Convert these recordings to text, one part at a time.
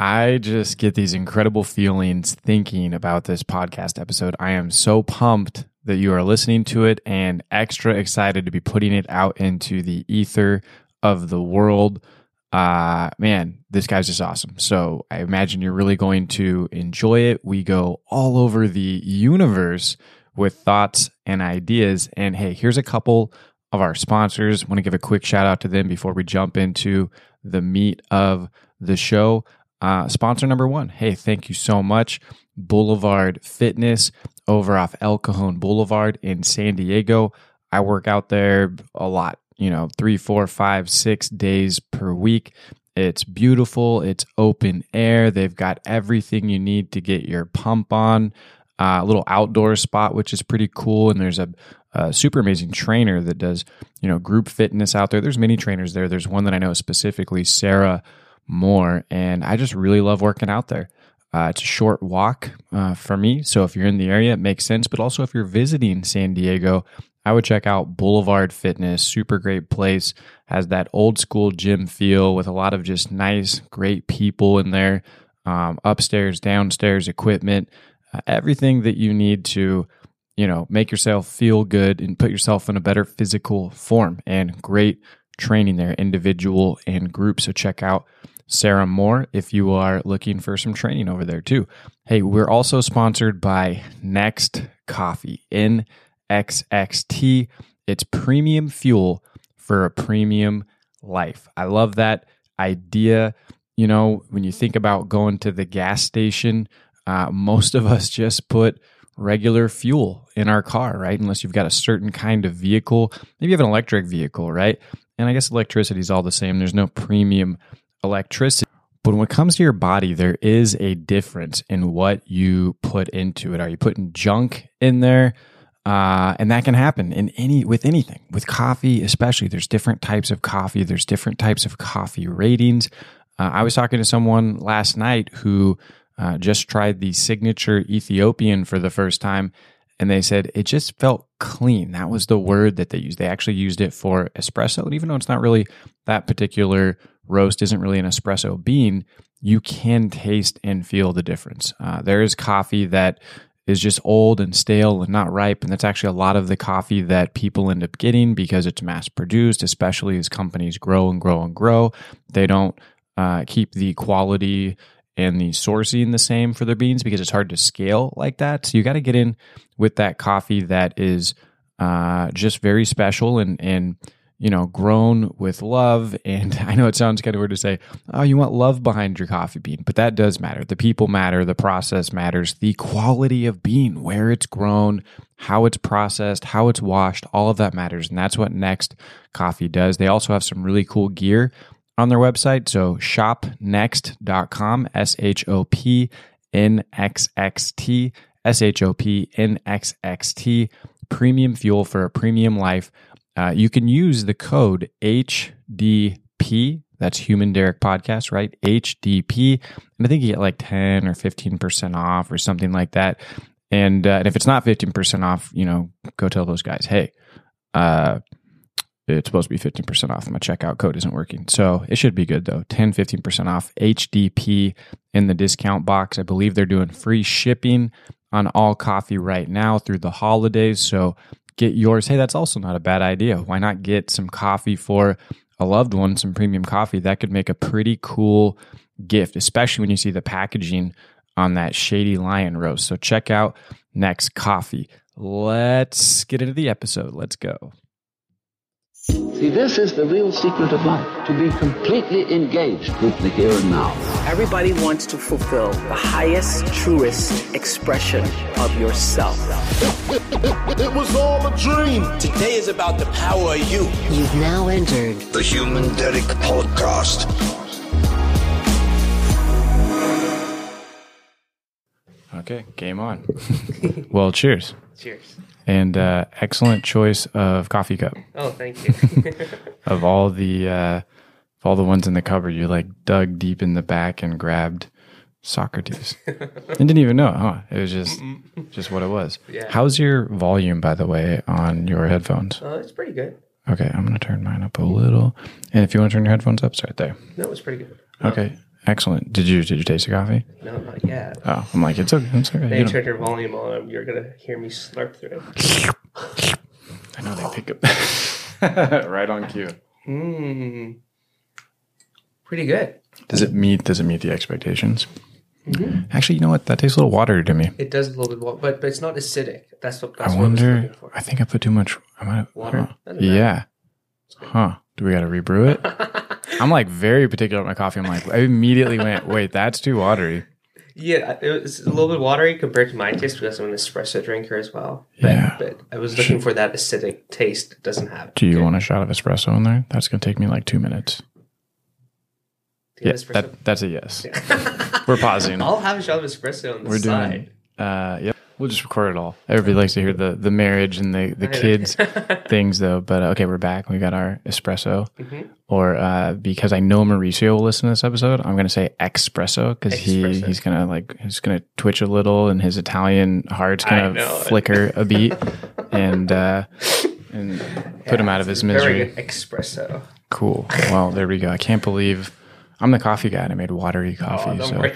I just get these incredible feelings thinking about this podcast episode. I am so pumped that you are listening to it and extra excited to be putting it out into the ether of the world. Uh, man, this guy's just awesome. So I imagine you're really going to enjoy it. We go all over the universe with thoughts and ideas. And hey, here's a couple of our sponsors. I want to give a quick shout out to them before we jump into the meat of the show. Uh, sponsor number one. Hey, thank you so much. Boulevard Fitness over off El Cajon Boulevard in San Diego. I work out there a lot, you know, three, four, five, six days per week. It's beautiful. It's open air. They've got everything you need to get your pump on. Uh, a little outdoor spot, which is pretty cool. And there's a, a, super amazing trainer that does, you know, group fitness out there. There's many trainers there. There's one that I know specifically, Sarah Moore, and I just really love working out there. Uh, it's a short walk uh, for me. So if you're in the area, it makes sense. But also, if you're visiting San Diego, I would check out Boulevard Fitness. Super great place. Has that old school gym feel with a lot of just nice, great people in there. Um, upstairs, downstairs equipment uh, everything that you need to you know make yourself feel good and put yourself in a better physical form and great training there individual and group so check out sarah moore if you are looking for some training over there too hey we're also sponsored by next coffee nxxt it's premium fuel for a premium life i love that idea you know when you think about going to the gas station uh, most of us just put regular fuel in our car, right? Unless you've got a certain kind of vehicle. Maybe you have an electric vehicle, right? And I guess electricity is all the same. There's no premium electricity. But when it comes to your body, there is a difference in what you put into it. Are you putting junk in there? Uh, and that can happen in any with anything with coffee especially there's different types of coffee there's different types of coffee ratings uh, i was talking to someone last night who uh, just tried the signature Ethiopian for the first time, and they said it just felt clean. That was the word that they used. They actually used it for espresso. And even though it's not really that particular roast, isn't really an espresso bean, you can taste and feel the difference. Uh, there is coffee that is just old and stale and not ripe. And that's actually a lot of the coffee that people end up getting because it's mass produced, especially as companies grow and grow and grow. They don't uh, keep the quality and the sourcing the same for their beans because it's hard to scale like that. So you got to get in with that coffee that is uh, just very special and and you know grown with love. And I know it sounds kind of weird to say, oh, you want love behind your coffee bean, but that does matter. The people matter, the process matters, the quality of bean, where it's grown, how it's processed, how it's washed, all of that matters, and that's what Next Coffee does. They also have some really cool gear on their website. So shopnext.com, S H O P N X X T, S H O P N X X T, premium fuel for a premium life. Uh, you can use the code HDP. That's Human Derek Podcast, right? HDP. And I think you get like 10 or 15% off or something like that. And, uh, and if it's not 15% off, you know, go tell those guys, hey, uh, it's supposed to be 15% off. My checkout code isn't working. So it should be good though. 10, 15% off HDP in the discount box. I believe they're doing free shipping on all coffee right now through the holidays. So get yours. Hey, that's also not a bad idea. Why not get some coffee for a loved one, some premium coffee? That could make a pretty cool gift, especially when you see the packaging on that Shady Lion roast. So check out Next Coffee. Let's get into the episode. Let's go. See, this is the real secret of life to be completely engaged with the here and now. Everybody wants to fulfill the highest, truest expression of yourself. It was all a dream. Today is about the power of you. You've now entered the Human Derek Podcast. Okay, game on. well, cheers. Cheers and uh, excellent choice of coffee cup. Oh, thank you. of all the uh, of all the ones in the cupboard, you like dug deep in the back and grabbed Socrates, and didn't even know, huh? It was just just what it was. Yeah. How's your volume, by the way, on your headphones? Oh, it's pretty good. Okay, I'm gonna turn mine up a little, and if you want to turn your headphones up, it's right there. No, it's pretty good. Okay, excellent. Did you did you taste the coffee? No, not yet. Oh, I'm like it's okay. It's okay. Then You turn your volume on. You're gonna hear me slurp through it. I know they pick up right on cue. Mmm. Pretty good. Does it meet? Does it meet the expectations? Mm-hmm. Actually, you know what? That tastes a little watery to me. It does a little bit, wa- but but it's not acidic. That's what that's I what I wonder. looking for. I think I put too much. I might have, Water? Yeah. Huh. Do we got to rebrew it? I'm like very particular with my coffee. I'm like, I immediately went, wait, that's too watery. Yeah, it was a little bit watery compared to my taste because I'm an espresso drinker as well. But, Yeah. but I was looking for that acidic taste. It doesn't have. Do you want a shot of espresso in there? That's going to take me like two minutes. Yeah, that, that's a yes. We're pausing. I'll have a shot of espresso on the We're side. doing. Uh, yep. We'll just record it all. Everybody likes to hear the the marriage and the the kids things though. But uh, okay, we're back. We got our espresso, or uh, because I know Mauricio will listen to this episode, I'm going to say espresso because he Espresso. he's gonna like he's gonna twitch a little and his Italian heart's I gonna know. flicker a beat and uh, and put him out of his Very misery. good espresso. Cool. Well, there we go. I can't believe I'm the coffee guy and I made watery coffee. Oh, so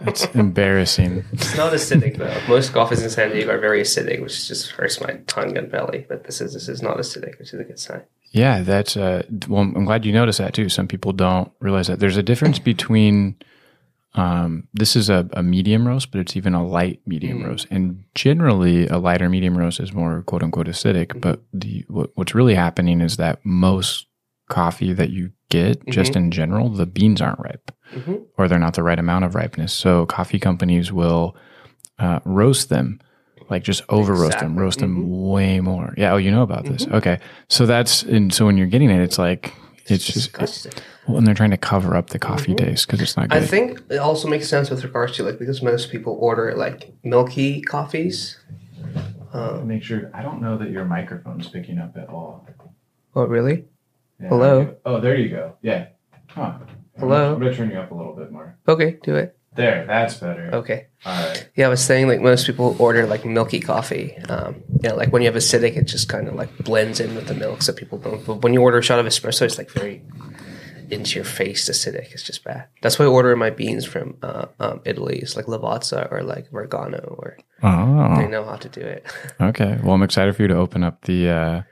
it's embarrassing. It's not acidic though. Most coffees in San Diego are very acidic, which just hurts my tongue and belly. But this is this is not acidic, which is a good sign. Yeah, that's uh well I'm glad you noticed that too. Some people don't realize that. There's a difference between um this is a, a medium roast, but it's even a light medium roast. And generally a lighter medium roast is more quote unquote acidic, but the what, what's really happening is that most coffee that you get mm-hmm. just in general, the beans aren't ripe mm-hmm. or they're not the right amount of ripeness. So coffee companies will uh, roast them, like just over roast them, Exactly. roast them mm-hmm. way more. Yeah. Oh, you know about this? Okay. So that's and so when you're getting it, it's like it's just Disgusting. well, and they're trying to cover up the coffee taste because it's not good. I think it also makes sense with regards to like because most people order like milky coffees. Make sure I don't know that your microphone's picking up at all. Oh really? Hello? Oh, there you go. Yeah. Huh. Hello? I'm gonna turn you up a little bit more. Okay, do it. There. That's better. Okay. All right. Yeah, I was saying like most people order like milky coffee. Um, you know, like when you have acidic, it just kind of like blends in with the milk, so people don't. But when you order a shot of espresso, it's like very into your face acidic. It's just bad. That's why I order my beans from uh, um, Italy. It's like Lavazza or like Vergnano, or Oh. they know how to do it. Okay. Well, I'm excited for you to open up the uh,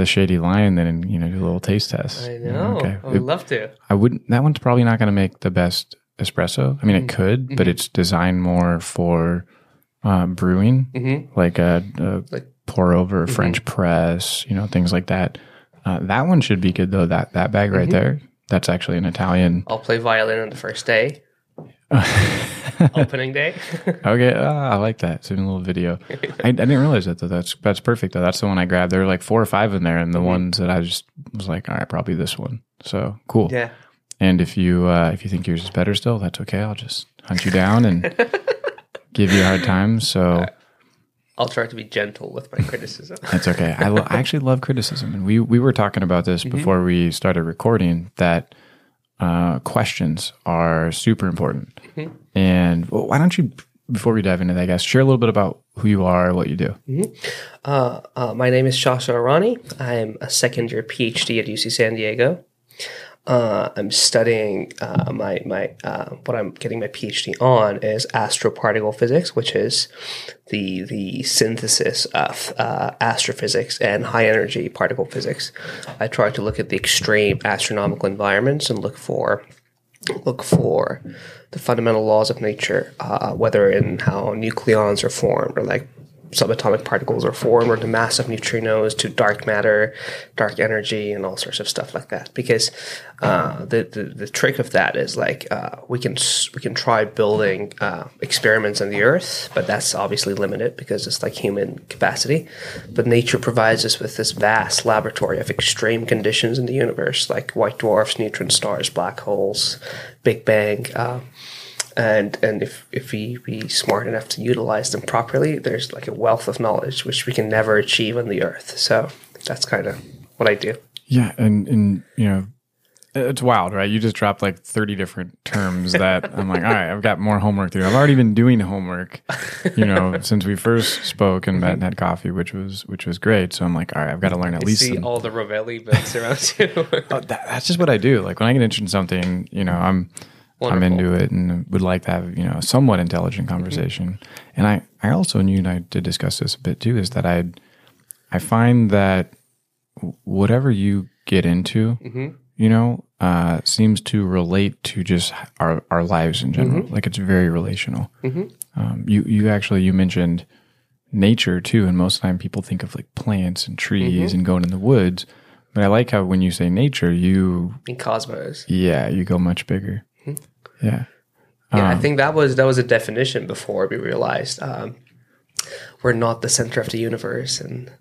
the Shady Lion then and you know do a little taste test. I know. Okay. I would love to. I wouldn't. That one's probably not going to make the best espresso. I mean, Mm-hmm. it could, but it's designed more for uh, brewing, like a, a Mm-hmm. Like- Mm-hmm. pour over, French press, you know, things like that. Uh, that one should be good though. That that bag right Mm-hmm. there. That's actually an Italian. I'll play violin on the first day, opening day. Okay, ah, I like that. It's in a little video. I, I didn't realize that though. That's that's perfect though. That's the one I grabbed. There were like four or five in there, and the ones that I just was like, all right, probably this one. So cool. yeah. And if you uh, if you think yours is better still, that's okay. I'll just hunt you down and give you a hard time. So I'll try to be gentle with my criticism. that's okay. I, lo- I actually love criticism, and we we were talking about this before we started recording that uh, questions are super important. And well, why don't you before we dive into that, I guess share a little bit about who you are, what you do. Uh, uh, my name is Shasha Arani. I'm a second year PhD at UC San Diego. Uh, I'm studying uh, my my uh, what I'm getting my PhD on is astroparticle physics, which is the the synthesis of uh, astrophysics and high energy particle physics. I try to look at the extreme astronomical environments and look for look for the fundamental laws of nature, uh, whether in how nucleons are formed or like subatomic particles are formed or the mass of neutrinos to dark matter, dark energy, and all sorts of stuff like that. Because uh, the, the the trick of that is like uh, we can we can try building uh, experiments on the Earth, but that's obviously limited because it's like human capacity. But nature provides us with this vast laboratory of extreme conditions in the universe, like white dwarfs, neutron stars, black holes, Big Bang. And and if if we be smart enough to utilize them properly, there's like a wealth of knowledge which we can never achieve on the earth. So that's kind of what I do. Yeah, and and you know, it's wild, right? You just dropped like thirty different terms that I'm like, all right, I've got more homework to do. I've already been doing homework, you know, since we first spoke and met mm-hmm. and had coffee, which was which was great. So I'm like, all right, I've got to learn at least. See some- all the Rovelli books around you. Oh, that, that's just what I do. Like when I get interested in something, you know, I'm I'm into it and would like to have you know a somewhat intelligent mm-hmm. conversation. And I I also knew and I did discuss this a bit too. Is that I I find that whatever you get into, mm-hmm. you know, uh, seems to relate to just our our lives in general. Mm-hmm. Like it's very relational. Um, you you actually you mentioned nature too, and most of the time people think of like plants and trees and going in the woods. But I like how when you say nature, you in Cosmos. yeah you go much bigger. Yeah. Yeah, I think that was that was a definition before we realized um, we're not the center of the universe, and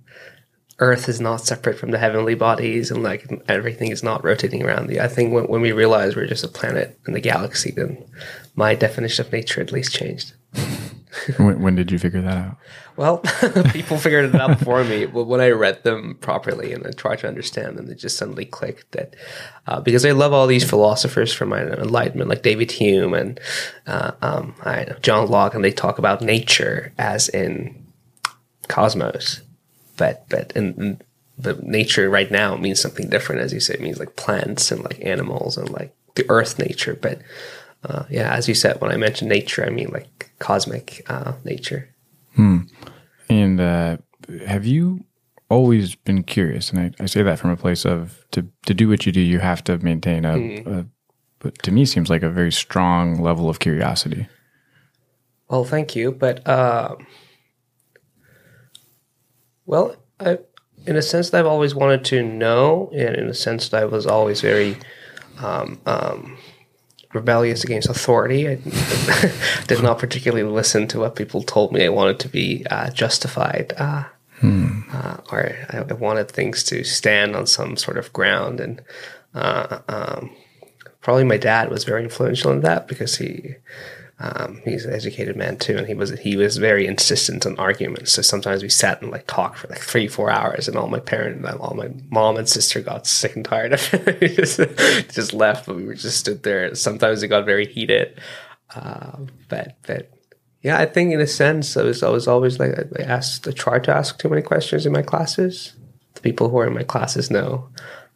Earth is not separate from the heavenly bodies, and like everything is not rotating around the. I think when, when we realized we're just a planet in the galaxy, then my definition of nature at least changed. When, when did you figure that out? Well, people figured it out before me. But when I read them properly and I tried to understand them, it just suddenly clicked that uh, because I love all these philosophers from my enlightenment, like David Hume and uh, um, know, John Locke, and they talk about nature as in cosmos, but but in, in but nature right now means something different, as you say. It means like plants and like animals and like the earth nature. But uh, yeah, as you said, when I mention nature, I mean like cosmic uh, nature. And uh, have you always been curious? And I, I say that from a place of to to do what you do, you have to maintain a, a but to me seems like a very strong level of curiosity. Well, thank you, but uh, well, I, in a sense, that I've always wanted to know, and in a sense, that I was always very um, um, rebellious against authority. I did not particularly listen to what people told me. I wanted to be uh, justified, uh, uh, or I, I wanted things to stand on some sort of ground, and uh, um, probably my dad was very influential in that because he um, he's an educated man too, and he was he was very insistent on arguments. So sometimes we sat and like talked for like three four hours, and all my parent, all my mom and sister got sick and tired of it. just just left, but we were just stood there. Sometimes it got very heated, uh, but but yeah, I think in a sense, I was I was always like I asked, I tried to ask too many questions in my classes. The people who are in my classes know.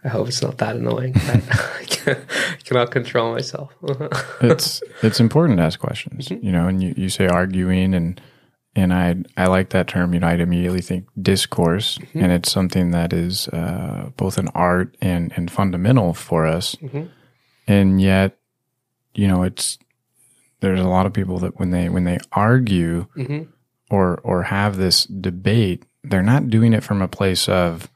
I hope it's not that annoying. I cannot control myself. it's it's important to ask questions, mm-hmm. you know. And you, you say arguing, and and I I like that term. You know, I'd immediately think discourse, mm-hmm. and it's something that is uh, both an art and and fundamental for us. Mm-hmm. And yet, you know, it's there's a lot of people that when they when they argue or or have this debate, they're not doing it from a place of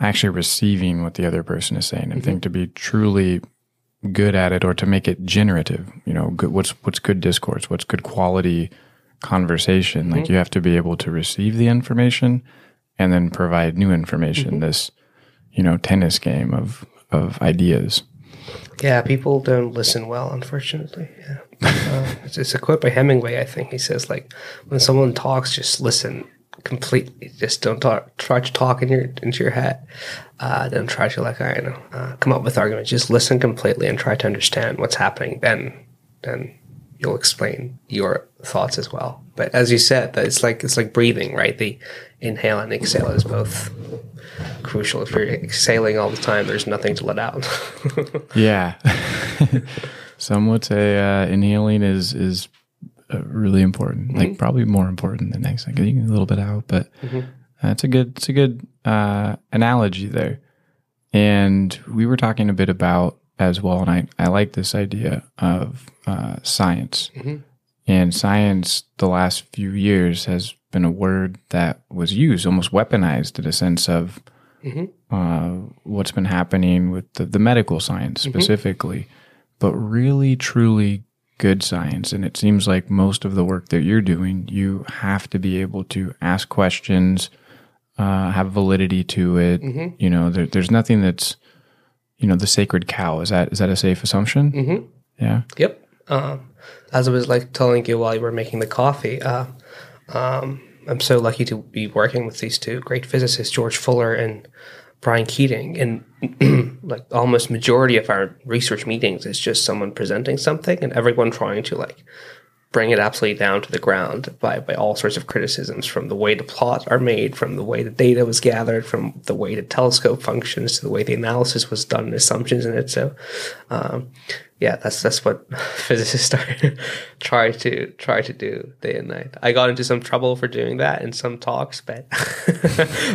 actually receiving what the other person is saying. I mm-hmm. think to be truly good at it or to make it generative, you know, good, what's what's good discourse, what's good quality conversation. Like mm-hmm. you have to be able to receive the information and then provide new information. Mm-hmm. This, you know, tennis game of of ideas. Yeah, people don't listen well, unfortunately. Yeah. Uh, it's, it's a quote by Hemingway, I think. He says, like, when someone talks, just listen completely. Just don't talk, try to talk in your into your head. Uh, don't try to, like, I know, uh, come up with arguments. Just listen completely and try to understand what's happening. Then, then you'll explain your thoughts as well. But as you said, that it's like it's like breathing, right? The inhale and exhale is both crucial. If you're exhaling all the time, there's nothing to let out. Yeah. Some would say uh, inhaling is is Uh, really important, like mm-hmm. probably more important than next. exhaling. Getting a little bit out, but mm-hmm. uh, that's a good it's a good uh, analogy there. And we were talking a bit about as well, and I I like this idea of uh, science. Mm-hmm. And science, the last few years, has been a word that was used, almost weaponized in a sense of uh, what's been happening with the, the medical science specifically, but really, truly good science. And it seems like most of the work that you're doing, you have to be able to ask questions, uh, have validity to it. You know, there, there's nothing that's, you know, the sacred cow. Is that is that a safe assumption? Mm-hmm. Yeah. Yep. Um, as I was like telling you while you were making the coffee, uh, um, I'm so lucky to be working with these two great physicists, George Fuller and Brian Keating. And like almost majority of our research meetings is just someone presenting something and everyone trying to like bring it absolutely down to the ground by, by all sorts of criticisms from the way the plots are made, from the way the data was gathered, from the way the telescope functions, to the way the analysis was done, assumptions in it. So, um, yeah, that's that's what physicists try to try to do day and night. I got into some trouble for doing that in some talks, but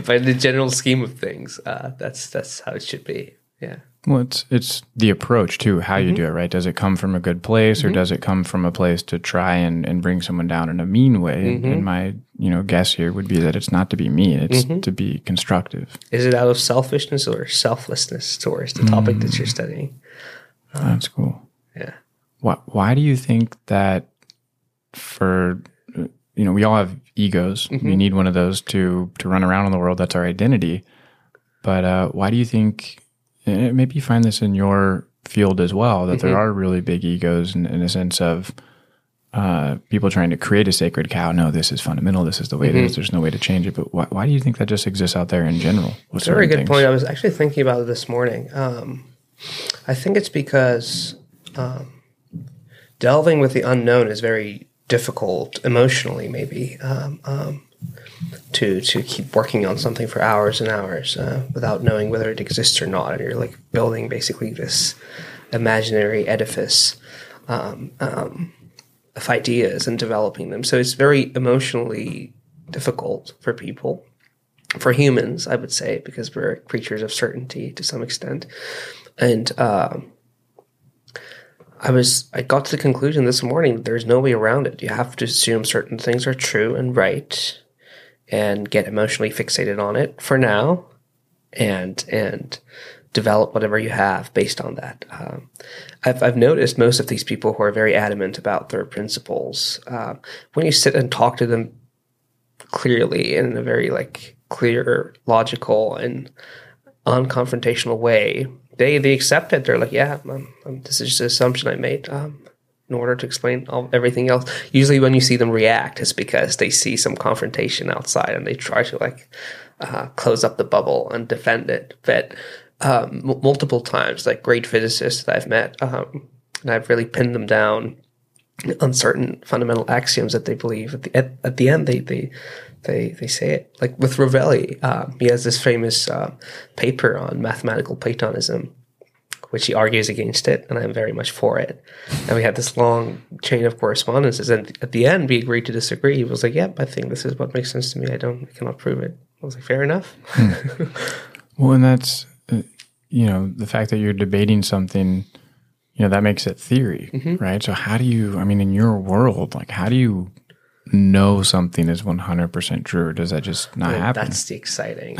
but in the general scheme of things, uh, that's that's how it should be. Yeah. Well, it's it's the approach too, how you Mm-hmm. do it, right? Does it come from a good place, or does it come from a place to try and, and bring someone down in a mean way? And- Mm-hmm. And my you know guess here would be that it's not to be mean; it's to be constructive. Is it out of selfishness or selflessness towards the topic that you're studying? That's cool. Yeah. Why why do you think that for you know we all have egos. Mm-hmm. We need one of those to to run around in the world. That's our identity. But uh, why do you think? Maybe you find this in your field as well that Mm-hmm. there are really big egos in, in a sense of uh, people trying to create a sacred cow. No, this is fundamental. This is the way it Mm-hmm. is. There's no way to change it. But why, why do you think that just exists out there in general? It's a Very good things? point. I was actually thinking about it this morning. Um, I think it's because um, delving with the unknown is very difficult emotionally, maybe. Um, um, to to keep working on something for hours and hours uh, without knowing whether it exists or not, and you're like building basically this imaginary edifice um, um, of ideas and developing them. So it's very emotionally difficult for people for humans, I would say, because we're creatures of certainty to some extent. And um, I was, I got to the conclusion this morning that there's no way around it. You have to assume certain things are true and right, and get emotionally fixated on it for now, and and develop whatever you have based on that. Um, I've, I've noticed most of these people who are very adamant about their principles. Uh, when you sit and talk to them clearly in a very like clear, logical, and unconfrontational way, they they accept it. They're like, yeah, um, um, this is just an assumption I made. Um, in order to explain all, everything else, usually when you see them react, it's because they see some confrontation outside and they try to like uh, close up the bubble and defend it. But um, m- multiple times, like great physicists that I've met, um, and I've really pinned them down on certain fundamental axioms that they believe. At the at, at the end, they they they they say it. Like with Rovelli, um, he has this famous uh, paper on mathematical Platonism, which he argues against it, and I'm very much for it. And we had this long chain of correspondences, and at the end, we agreed to disagree. He was like, "Yep, I think this is what makes sense to me. I don't, I cannot prove it." I was like, "Fair enough." Well, and that's uh, you know the fact that you're debating something, you know that makes it theory, Mm-hmm. right? So how do you? I mean, in your world, like how do you know something is 100 percent true, or does that just not happen? That's the exciting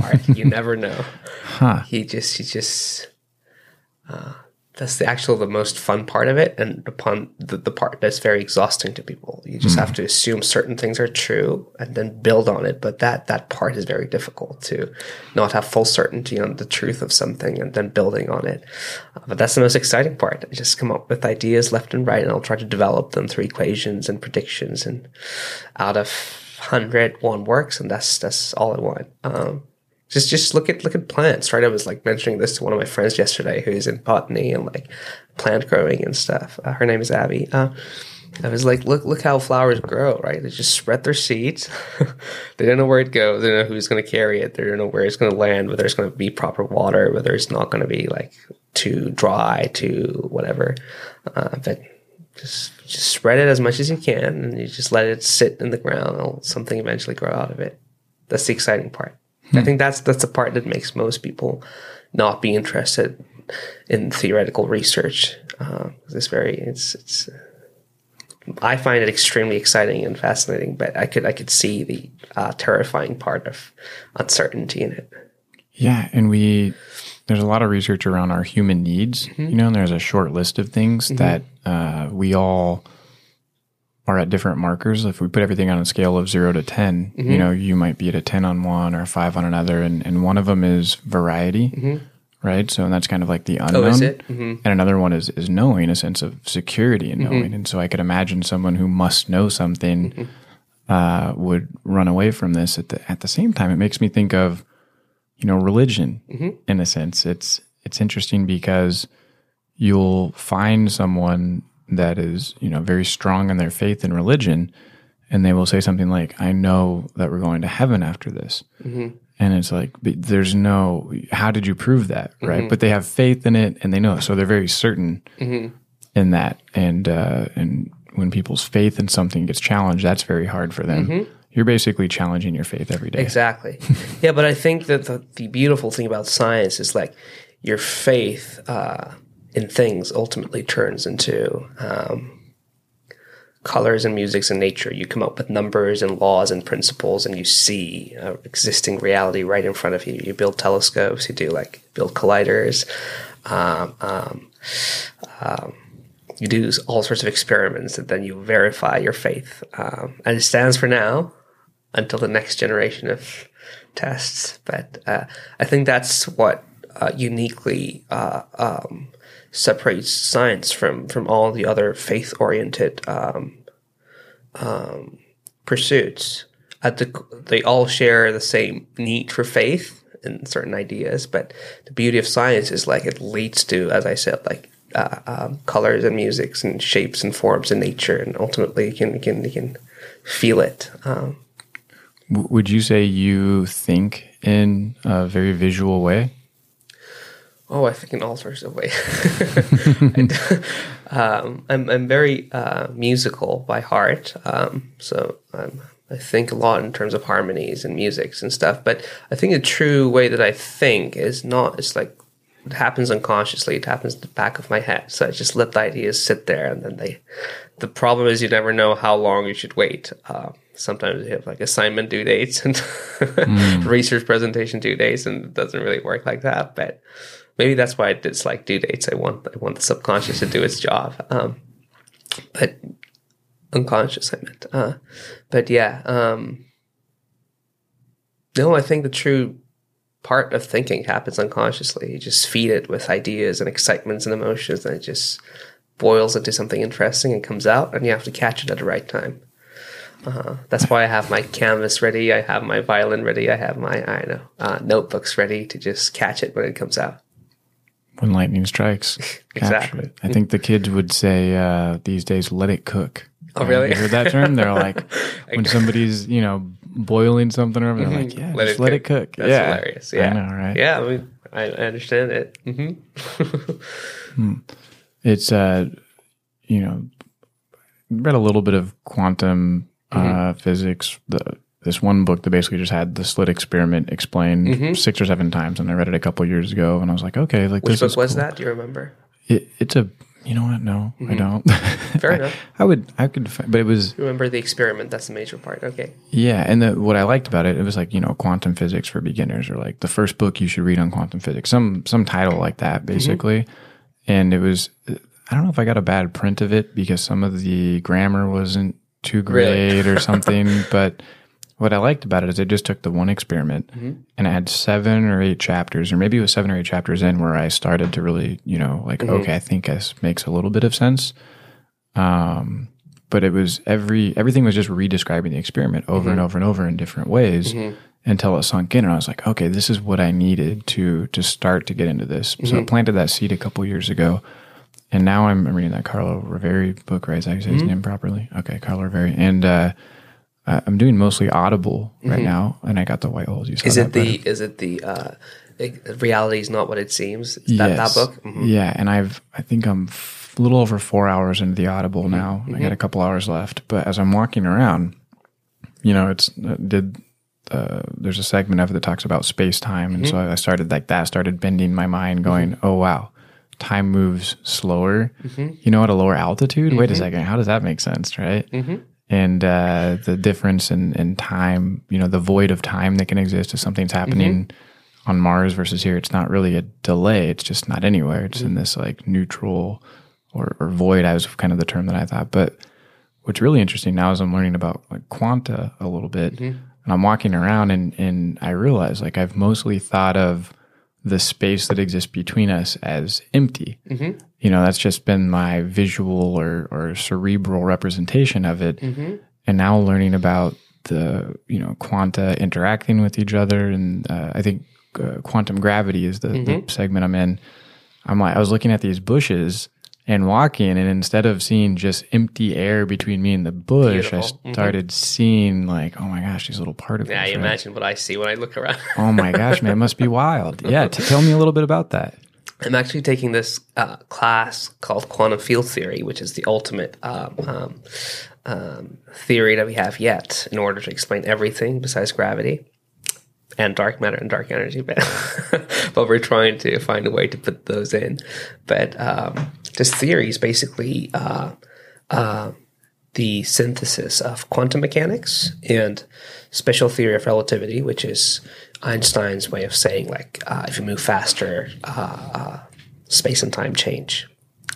part. you never know. Huh. He just, he just, uh, that's the actual, the most fun part of it. And upon the, the part that's very exhausting to people, you just have to assume certain things are true and then build on it. But that, that part is very difficult to not have full certainty on the truth of something and then building on it. Uh, but that's the most exciting part. I just come up with ideas left and right and I'll try to develop them through equations and predictions and out of hundred, one works and that's that's all i want um just just look at look at plants right i was like mentioning this to one of my friends yesterday who's in botany and like plant growing and stuff uh, her name is abby uh, I was like, look, look how flowers grow, right? They just spread their seeds. they don't know where it goes. They don't know who's going to carry it. They don't know where it's going to land, whether it's going to be proper water, whether it's not going to be like too dry, too whatever. Uh, but just just spread it as much as you can, and you just let it sit in the ground. And something eventually grow out of it. That's the exciting part. I think that's that's the part that makes most people not be interested in theoretical research. Uh, it's very it's it's. I find it extremely exciting and fascinating, but I could I could see the uh, terrifying part of uncertainty in it. Yeah, and we there's a lot of research around our human needs, Mm-hmm. you know, and there's a short list of things that uh, we all are at different markers. If we put everything on a scale of zero to 10, Mm-hmm. you know, you might be at a 10 on one or a five on another. And, and one of them is variety, right? So and that's kind of like the unknown. Mm-hmm. Oh, is it? Mm-hmm. And another one is, is knowing, a sense of security and knowing. And so I could imagine someone who must know something Mm-hmm. uh, would run away from this. At the, at the same time, it makes me think of, you know, religion in a sense. It's, it's interesting because you'll find someone that is, you know, very strong in their faith and religion, and they will say something like, "I know that we're going to heaven after this," and it's like, but there's no, how did you prove that, right? But they have faith in it, and they know, so they're very certain in that, and uh, and when people's faith in something gets challenged, that's very hard for them. You're basically challenging your faith every day. Exactly. yeah, but I think that the, the beautiful thing about science is like your faith uh, in things ultimately turns into um, colors and musics and nature. You come up with numbers and laws and principles, and you see uh, existing reality right in front of you. You build telescopes. You do like build colliders. Um, um, um, you do all sorts of experiments, and then you verify your faith. Um, and it stands for now until the next generation of tests. But uh, I think that's what uh, uniquely uh, um, separates science from from all the other faith oriented um, um, pursuits. At the, they all share the same need for faith and certain ideas, but the beauty of science is like it leads to, as I said, like uh, um, colors and musics and shapes and forms in nature, and ultimately you can you can you can feel it. Um, would you say you think in a very visual way? Oh, I think in all sorts of ways. Um, I'm I'm very uh, musical by heart, um, so um, I think a lot in terms of harmonies and musics and stuff. But I think the true way that I think is not. It's like it happens unconsciously. It happens in the back of my head. So I just let the ideas sit there, and then they. The problem is you never know how long you should wait. Uh, sometimes you have like assignment due dates and research presentation due dates, and it doesn't really work like that. But maybe that's why I dislike due dates. I want I want the subconscious to do its job. Um, but unconscious, I meant. Uh, but yeah, um, no, I think the true part of thinking happens unconsciously. You just feed it with ideas and excitements and emotions, and it just boils into something interesting and comes out, and you have to catch it at the right time. Uh, that's why I have my canvas ready. I have my violin ready. I have my I know uh, notebooks ready to just catch it when it comes out. When lightning strikes, capture Exactly. it. I think the kids would say uh, these days, "Let it cook." Oh, really? You heard that term? They're like when somebody's you know boiling something or they're like, "Yeah, let, just let it cook." That's yeah, hilarious. Yeah, I know, right? Yeah, I mean, I, understand it. hmm it's uh you know read a little bit of quantum Mm-hmm. uh physics the this one book that basically just had the slit experiment explained six or seven times and i read it a couple years ago and i was like okay like Mm-hmm. Which this book is was cool. that? Do you remember? it, it's a you know what no i don't Mm-hmm. Fair I, enough. i would i could but it was remember the experiment? That's the major part. Okay. yeah and the, what i liked about it it was like you know quantum physics for beginners or like the first book you should read on quantum physics some some title like that basically and it was i don't know if i got a bad print of it because some of the grammar wasn't too Really? great or something but what i liked about it is it just took the one experiment mm-hmm. and it had seven or eight chapters or maybe it was seven or eight chapters in where i started to really you know like mm-hmm. okay i think this makes a little bit of sense um, but it was every everything was just re-describing the experiment over and mm-hmm. over and over in different ways until it sunk in and I was like, okay, this is what I needed to to start to get into this. So I planted that seed a couple years ago. And now I'm reading that Carlo Rovelli book, right? Is that how you say his name properly? Okay, Carlo Rovelli. And uh, I- I'm doing mostly Audible right now, and I got the White Holes. You saw Is that it the? Is it the? Uh, it- reality is not what it seems. That that Yes. book. Mhm. Yeah, and I've I think I'm f- a little over four hours into the Audible Mm-hmm. now. I got a couple hours left, but as I'm walking around, you know, it's uh, did. Uh, there's a segment of it that talks about space time, and so Mm-hmm. I started like that. Started bending my mind, going, "Oh wow, time moves slower." Mm-hmm. You know, at a lower altitude. Wait a second, how does that make sense, right? Mm-hmm. And uh, the difference in, in time, you know, the void of time that can exist if something's happening on Mars versus here, it's not really a delay. It's just not anywhere. It's in this like neutral or, or void, was kind of the term that I thought. But what's really interesting now is I'm learning about like quanta a little bit, and I'm walking around and and I realize like I've mostly thought of the space that exists between us as empty. You know, that's just been my visual or or cerebral representation of it. And now learning about the you know quanta interacting with each other, and uh, I think uh, quantum gravity is the, the segment I'm in. I'm like, I was looking at these bushes and walking, and instead of seeing just empty air between me and the bush, Beautiful. I started seeing like, oh my gosh, these little particles. Yeah, you right? imagine what I see when I look around. Oh my gosh, man, it must be wild. Yeah, t- tell me a little bit about that. I'm actually taking this uh, class called quantum field theory, which is the ultimate um, um, um, theory that we have yet in order to explain everything besides gravity and dark matter and dark energy. But, but we're trying to find a way to put those in. But um, this theory is basically uh, uh, the synthesis of quantum mechanics and special theory of relativity, which is Einstein's way of saying like uh, if you move faster, uh, uh, space and time change.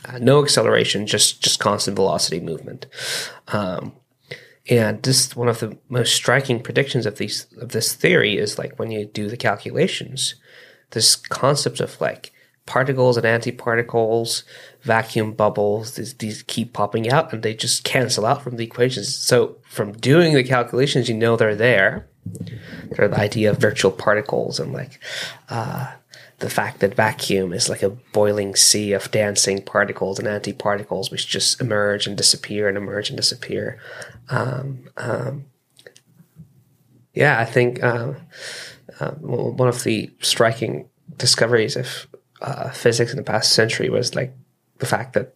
Uh, no acceleration, just just constant velocity movement. Um, and this one of the most striking predictions of these of this theory is like when you do the calculations, this concept of like particles and antiparticles, vacuum bubbles, these, these keep popping out and they just cancel out from the equations. So from doing the calculations, you know they're there. They're the idea of virtual particles and like uh, the fact that vacuum is like a boiling sea of dancing particles and antiparticles which just emerge and disappear and emerge and disappear. Um, um, yeah, I think uh, uh, one of the striking discoveries of uh, physics in the past century was like the fact that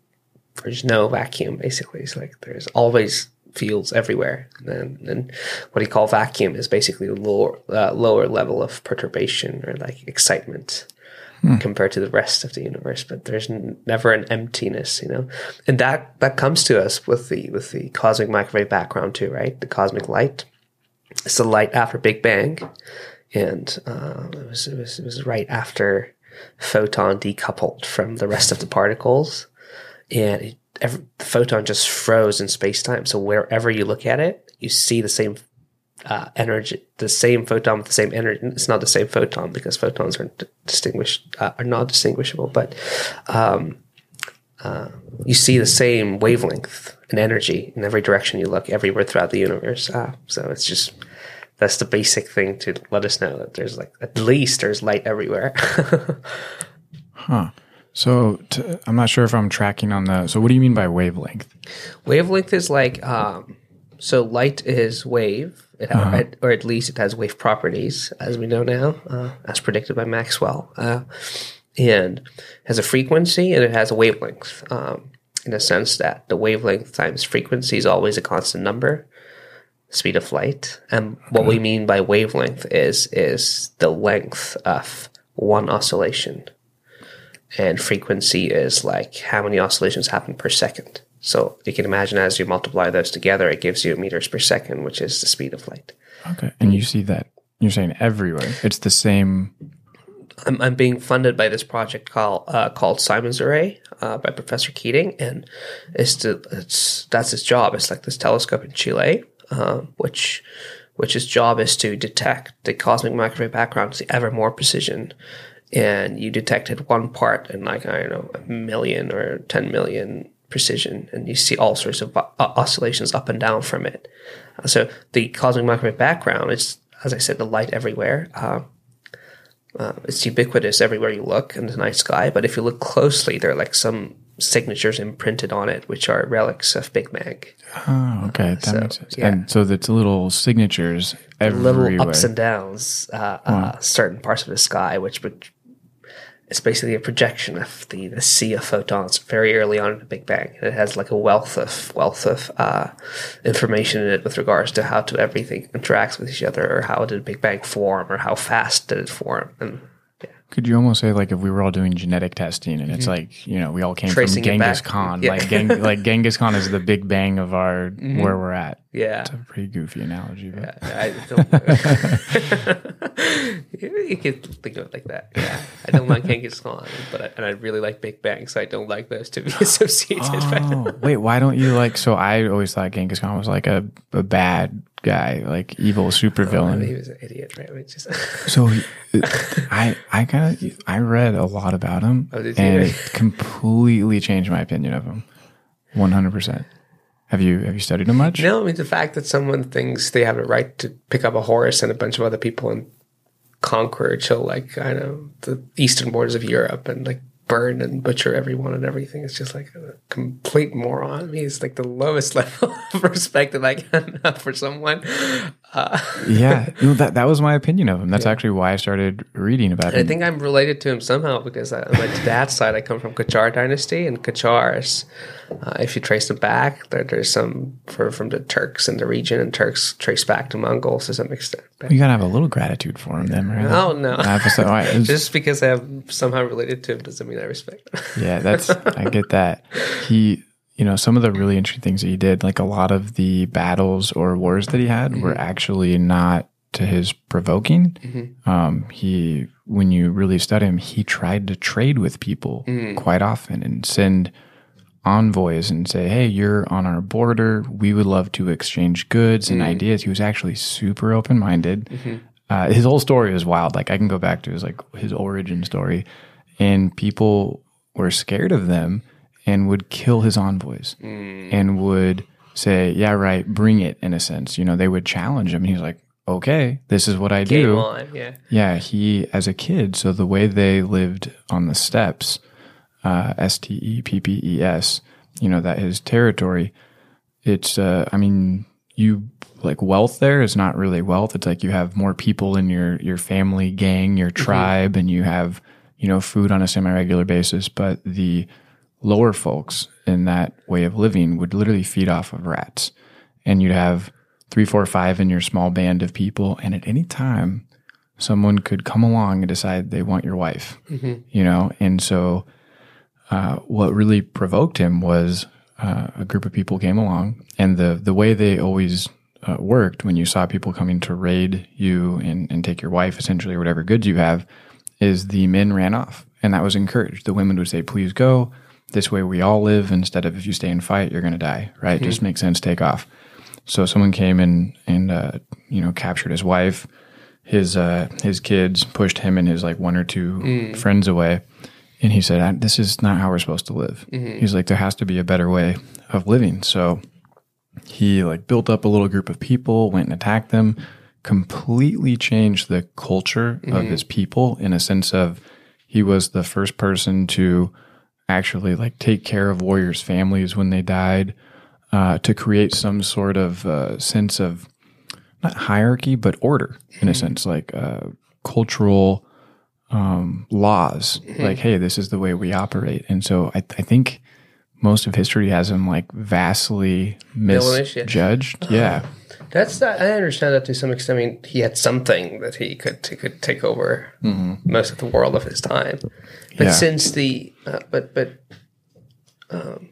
there's no vacuum. Basically, it's like there's always fields everywhere, and then and what he call vacuum is basically a lower uh, lower level of perturbation or like excitement compared to the rest of the universe. But there's n- never an emptiness, you know, and that that comes to us with the with the cosmic microwave background too, right? The cosmic light. It's the light after Big Bang, and uh, it was it was it was right after photon decoupled from the rest of the particles, and it, every, the photon just froze in space time. So wherever you look at it, you see the same uh, energy, the same photon with the same energy. It's not the same photon because photons are distinguished uh, are not distinguishable, but um, uh, you see the same wavelength and energy in every direction you look, everywhere throughout the universe. Uh, so it's just that's the basic thing to let us know that there's like at least there's light everywhere. Huh. So I'm not sure if I'm tracking on the. So what do you mean by wavelength? wavelength is like um, so light is wave, it, ha- or at least it has wave properties, as we know now, uh, as predicted by Maxwell, uh, and has a frequency and it has a wavelength. Um, in a sense that the wavelength times frequency is always a constant number, speed of light, and what we mean by wavelength is is the length of one oscillation and frequency is like how many oscillations happen per second. So you can imagine as you multiply those together, it gives you meters per second, which is the speed of light. Okay, and you see that you're saying everywhere. It's the same. I'm, I'm being funded by this project called uh, called Simons Array uh, by Professor Keating, and it's to, it's that's his job. It's like this telescope in Chile, uh, which which his job is to detect the cosmic microwave background to ever more precision. And you detected one part in like I don't know a million or ten million precision, and you see all sorts of oscillations up and down from it. Uh, so the cosmic microwave background is, as I said, the light everywhere. Uh, uh, it's ubiquitous everywhere you look in the night sky. But if you look closely, there are like some signatures imprinted on it, which are relics of Big Bang. Oh, okay, that so, makes sense. yeah. And so it's little signatures everywhere. Little ups and downs, uh, uh, certain parts of the sky, which. It's basically a projection of the, the sea of photons very early on in the Big Bang. It has like a wealth of wealth of uh, information in it with regards to how to everything interacts with each other, or how did the Big Bang form, or how fast did it form, and Could you almost say like if we were all doing genetic testing and it's like you know we all came Mm-hmm. Tracing from Genghis. Khan, Yeah. like Geng, like Genghis Khan is the Big Bang of our where we're at. yeah. It's a pretty goofy analogy, but I don't. you could think of it like that. Yeah, I don't like Genghis Khan, but I, and I really like Big Bang, so I don't like those to be associated. With oh wait, why don't you like? So I always thought Genghis Khan was like a, a bad guy, like evil oh, super villain. He was an idiot, right? So he, I I kind of I read a lot about him, Oh, and it completely changed my opinion of him, one hundred percent. Have you have you studied him much? no, I mean the fact that someone thinks they have a right to pick up a horse and a bunch of other people and conquer, till like I know the eastern borders of Europe and like burn and butcher everyone and everything. It's just like a complete moron. I mean, it's like the lowest level of respect that I can have for someone. Yeah, no, that that was my opinion of him. That's actually why I started reading about him. I think I'm related to him somehow because I, on my dad's side, I come from Qajar dynasty, and Qajars, uh, if you trace them back, there, there's some for, from the Turks in the region, and Turks trace back to Mongols to some extent. But, you gotta have a little gratitude for him, then, right? oh no, I have to say, all right, just because I'm somehow related to him doesn't mean I respect him. Yeah, that's I get that. He, you know, some of the really interesting things that he did, like a lot of the battles or wars that he had, were mm-hmm. actually not to his provoking. Mm-hmm. Um, he, when you really study him, he tried to trade with people mm. quite often and send envoys and say, "Hey, you're on our border. We would love to exchange goods and mm. ideas." He was actually super open minded. Mm-hmm. Uh, his whole story is wild. Like I can go back to his like his origin story, and people were scared of them and would kill his envoys and would say, "Yeah, right, bring it." In a sense, you know, they would challenge him. And he's like, "Okay, this is what I Game do." on, yeah. Yeah, he as a kid. So the way they lived on the steppes, uh, S T E P P E S, you know, that his territory. It's, uh, I mean, you like wealth there is not really wealth. It's like you have more people in your your family gang, your tribe, and you have you know food on a semi regular basis. But the lower folks in that way of living would literally feed off of rats, and you'd have three, four, five in your small band of people, and at any time someone could come along and decide they want your wife, you know? And so, uh, what really provoked him was uh, a group of people came along, and the the way they always uh, worked when you saw people coming to raid you and, and take your wife, essentially, or whatever goods you have, is the men ran off, and that was encouraged. The women would say, "Please go." This way, we all live. Instead of if you stay and fight, you're going to die. Right? Just makes sense. Take off. So someone came and and uh, you know captured his wife, his uh, his kids, pushed him and his like one or two friends away, and he said, "This is not how we're supposed to live." He's like, "There has to be a better way of living." So he like built up a little group of people, went and attacked them, completely changed the culture of his people in a sense of he was the first person to actually like take care of warriors' families when they died, uh, to create some sort of uh, sense of not hierarchy but order in a sense, like uh, cultural um, laws. Like, hey, this is the way we operate, and so I, I think most of history has him like vastly misjudged. Yeah. That's that. I understand that to some extent. I mean, he had something that he could he could take over most of the world of his time. But Mm-hmm. Yeah. since the uh, but but um,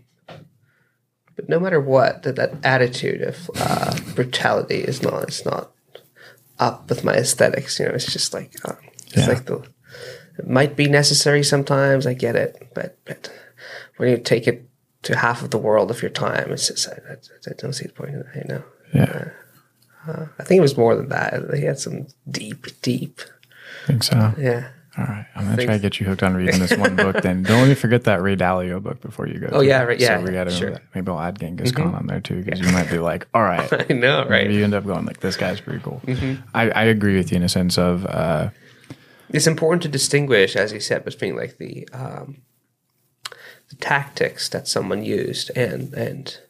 but no matter what, that that attitude of uh, brutality is not it's not up with my aesthetics. You know, it's just like uh, it's Yeah. like the it might be necessary sometimes. I get it, but but when you take it to half of the world of your time, it's just I, I, I don't see the point. You know. Yeah. I think it was more than that. He had some deep, deep. I think so. Yeah. All right. I'm going to try to get you hooked on reading this one book then. Don't let me forget that Ray Dalio book before you go. Oh, yeah, right, yeah, So we got to sure. Mm-hmm. maybe I'll add Genghis Khan on there too because you might be like, all right. I know, right? Maybe you end up going like, this guy's pretty cool. Mm-hmm. I, I agree with you in a sense of, uh, It's important to distinguish, as you said, between like the um, the tactics that someone used and and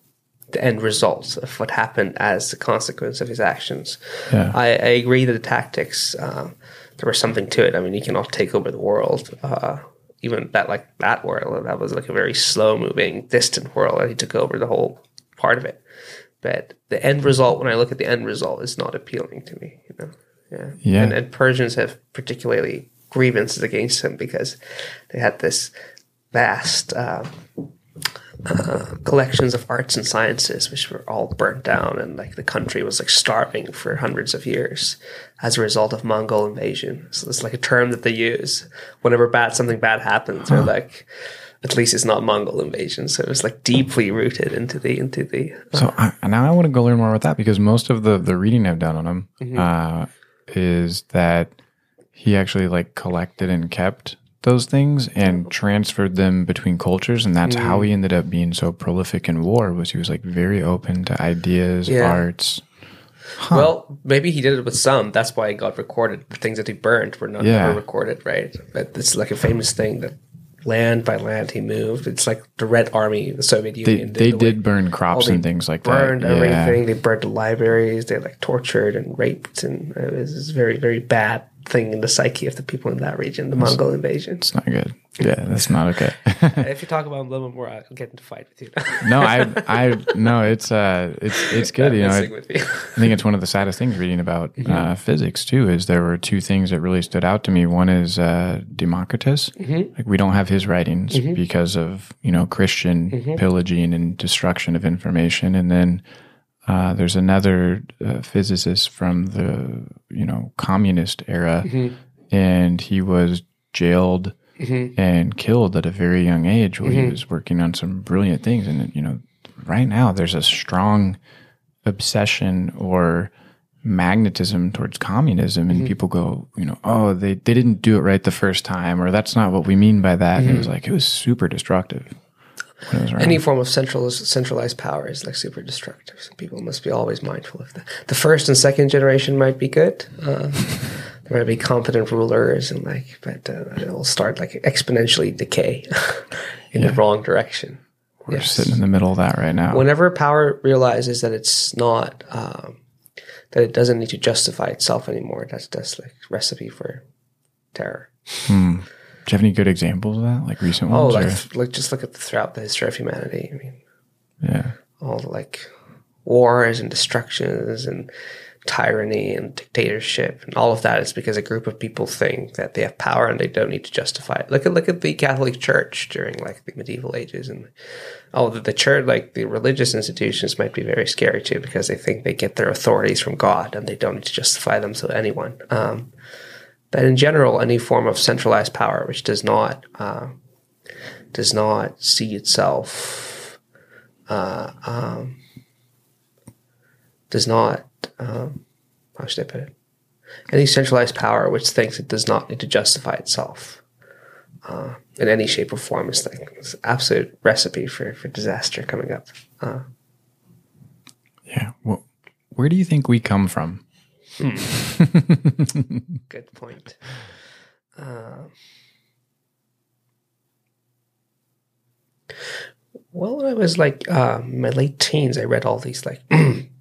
the end results of what happened as the consequence of his actions. Yeah. I, I agree that the tactics um, there was something to it. I mean, you cannot take over the world. Uh, even that like that world that was like a very slow moving, distant world, and he took over the whole part of it. But the end result, when I look at the end result, is not appealing to me. You know, yeah, Yeah. And, and Persians have particularly grievances against him because they had this vast uh, uh, collections of arts and sciences, which were all burnt down, and like the country was like starving for hundreds of years as a result of Mongol invasion. So it's like a term that they use whenever bad something bad happens. They're like, at least it's not Mongol invasion. So it was like deeply rooted into the into the. So I, now I want to go learn more about that because most of the the reading I've done on him Mm-hmm. uh, is that he actually like collected and kept those things and transferred them between cultures, and that's Mm. how he ended up being so prolific in war. Was he was like very open to ideas, Yeah. arts. Well, maybe he did it with some. That's why it got recorded. The things that he burned were not Yeah. recorded, right? But it's like a famous thing that land by land he moved. It's like the Red Army, the Soviet They Union. they the did burn crops and things like burned that. Yeah. everything. They burned the libraries. They like tortured and raped, and it was a very very bad thing in the psyche of the people in that region. The Mongol invasion. It's not good. Yeah, that's not okay. if you talk about them a little bit more, I'll get into fight with you. no, I I no, it's uh it's it's good. You know, I, with you. I think it's one of the saddest things reading about Mm-hmm. uh, physics too. Is there were two things that really stood out to me. One is uh, Democritus. Mm-hmm. Like we don't have his writings because of you know Christian Mm-hmm. pillaging and destruction of information, and then. Uh, there's another uh, physicist from the you know communist era, Mm-hmm. and he was jailed and killed at a very young age while Mm-hmm. he was working on some brilliant things. And you know, right now there's a strong obsession or magnetism towards communism, Mm-hmm. and people go, you know, oh, they they didn't do it right the first time, or that's not what we mean by that. And it was Mm-hmm. like it was super destructive. Any form of central centralized power is like super destructive. So people must be always mindful of that. The first and second generation might be good. Uh, there might be competent rulers and like, but uh, it'll start like exponentially decay in the wrong direction. We're sitting in the middle of that right now. Whenever power realizes that it's not, um, that it doesn't need to justify itself anymore, that's that's like recipe for terror. Do you have any good examples of that, like recent Oh, ones? like like just look at the, throughout the history of humanity. I mean, yeah, all the like wars and destructions and tyranny and dictatorship and all of that is because a group of people think that they have power and they don't need to justify it. Look at look at the Catholic Church during like the medieval ages and oh the, the church like the religious institutions might be very scary too because they think they get their authorities from God and they don't need to justify them to anyone. Um, but in general, any form of centralized power which does not uh, does not see itself does not, um, how should I put it? Any centralized power which thinks it does not need to justify itself uh, in any shape or form is like it's absolute recipe for, for disaster coming up. Uh, yeah. Well, where do you think we come from? good point. Um, well, when I was like uh, my late teens, I read all these like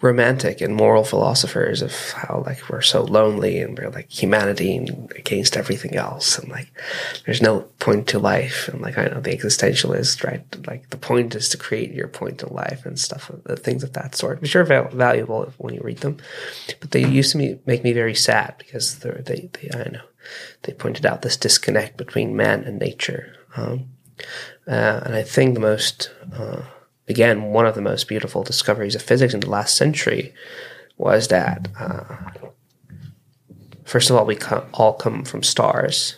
romantic and moral philosophers of how like we're so lonely and we're like humanity and against everything else. And like there's no point to life. And like I know the existentialist right? Like the point is to create your point in life and stuff the things of that sort which are val- valuable when you read them. But they used to me, make me very sad because they're, they they I know they pointed out this disconnect between man and nature. Um, uh, and I think the most uh, again, one of the most beautiful discoveries of physics in the last century was that, uh, first of all, we co- all come from stars.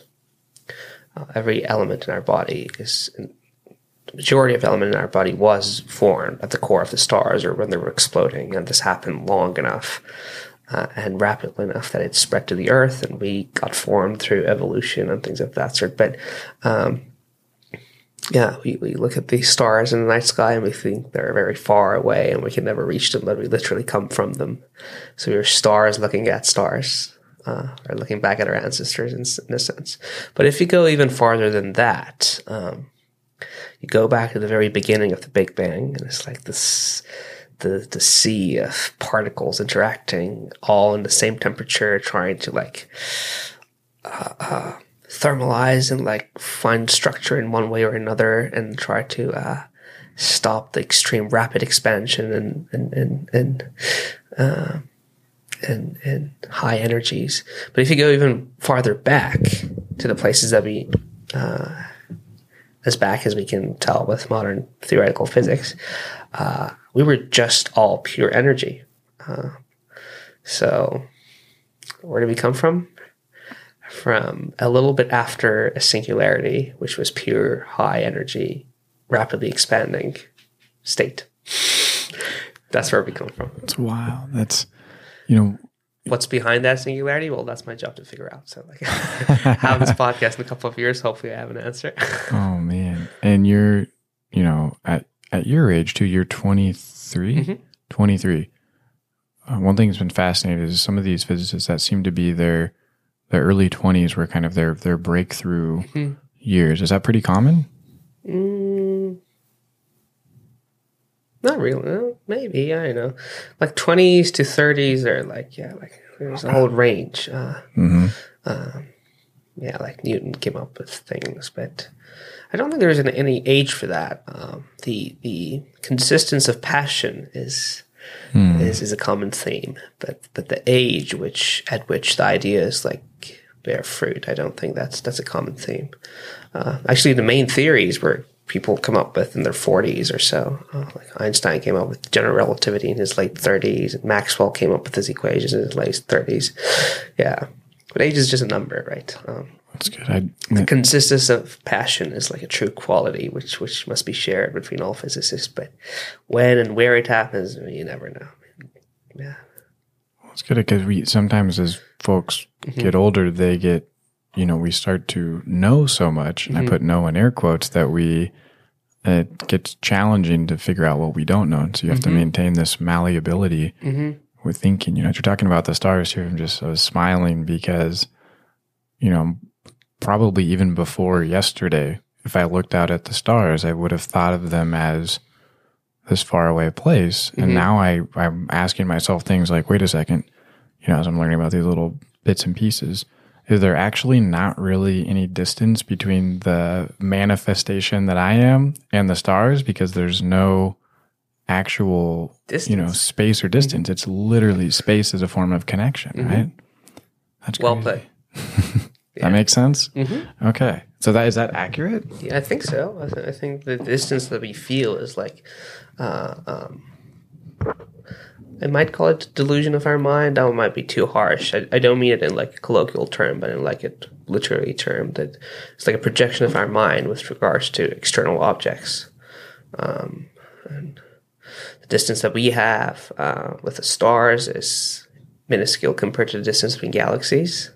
Uh, every element in our body is, the majority of element in our body was formed at the core of the stars or when they were exploding, and this happened long enough. Uh, and rapidly enough that it spread to the earth and we got formed through evolution and things of that sort. But um, yeah, we, we look at these stars in the night sky and we think they're very far away and we can never reach them, but we literally come from them. So we're stars looking at stars, uh, or looking back at our ancestors in, in a sense. But if you go even farther than that, um, you go back to the very beginning of the Big Bang, and it's like this the the sea of particles interacting, all in the same temperature, trying to like thermalize and like find structure in one way or another and try to uh, stop the extreme rapid expansion and and and and, uh, and and high energies. But if you go even farther back to the places that we uh, as back as we can tell with modern theoretical physics, uh, we were just all pure energy. Uh, so where did we come from? From a little bit after a singularity, which was pure high energy, rapidly expanding state. That's where we come from. It's wild. That's you know What's behind that singularity? Well, that's my job to figure out. So, like, have this podcast in a couple of years. Hopefully, I have an answer. Oh man. And you're, you know, at at your age too, you're 23? Mm-hmm. 23. Uh, one thing that's been fascinating is some of these physicists that seem to be their their early 20s were kind of their their breakthrough Mm-hmm. years. Is that pretty common? Not really. uh, Maybe I don't know. Like twenties to thirties, or like yeah, like there's a whole range. Uh, um, yeah, like Newton came up with things, but I don't think there's an, any age for that. Um, the the consistence of passion is is is a common theme, but but the age which at which the ideas like bear fruit, I don't think that's that's a common theme. Uh, actually, the main theories were people come up with in their 40s or so. Uh, like Einstein came up with general relativity in his late 30s, and Maxwell came up with his equations in his late 30s. Yeah, but age is just a number, right? Um, That's good. I, the consistence of passion is like a true quality, which which must be shared between all physicists. But when and where it happens, you never know. Yeah, It's good because we sometimes as folks Mm-hmm. get older, they get, you know, we start to know so much, and I Mm-hmm. put know in air quotes that we, it gets challenging to figure out what we don't know. And so you have Mm-hmm. to maintain this malleability with thinking. You know, you're talking about the stars here, I'm just, I was smiling because, you know, probably even before yesterday, if I looked out at the stars, I would have thought of them as this far away place. And now I, I'm asking myself things like, wait a second, you know, as I'm learning about these little bits and pieces, is there actually not really any distance between the manifestation that I am and the stars because there's no actual, you know, space or distance. It's literally space as a form of connection, right? That's well crazy. put. That makes sense. Okay, so that is that accurate? Yeah, I think so. I, th- I think the distance that we feel is like, uh, um, I might call it delusion of our mind. That one might be too harsh. I, I don't mean it in like a colloquial term, but in like a literary term. That it's like a projection of our mind with regards to external objects. Um, and the distance that we have uh, with the stars is minuscule compared to the distance between galaxies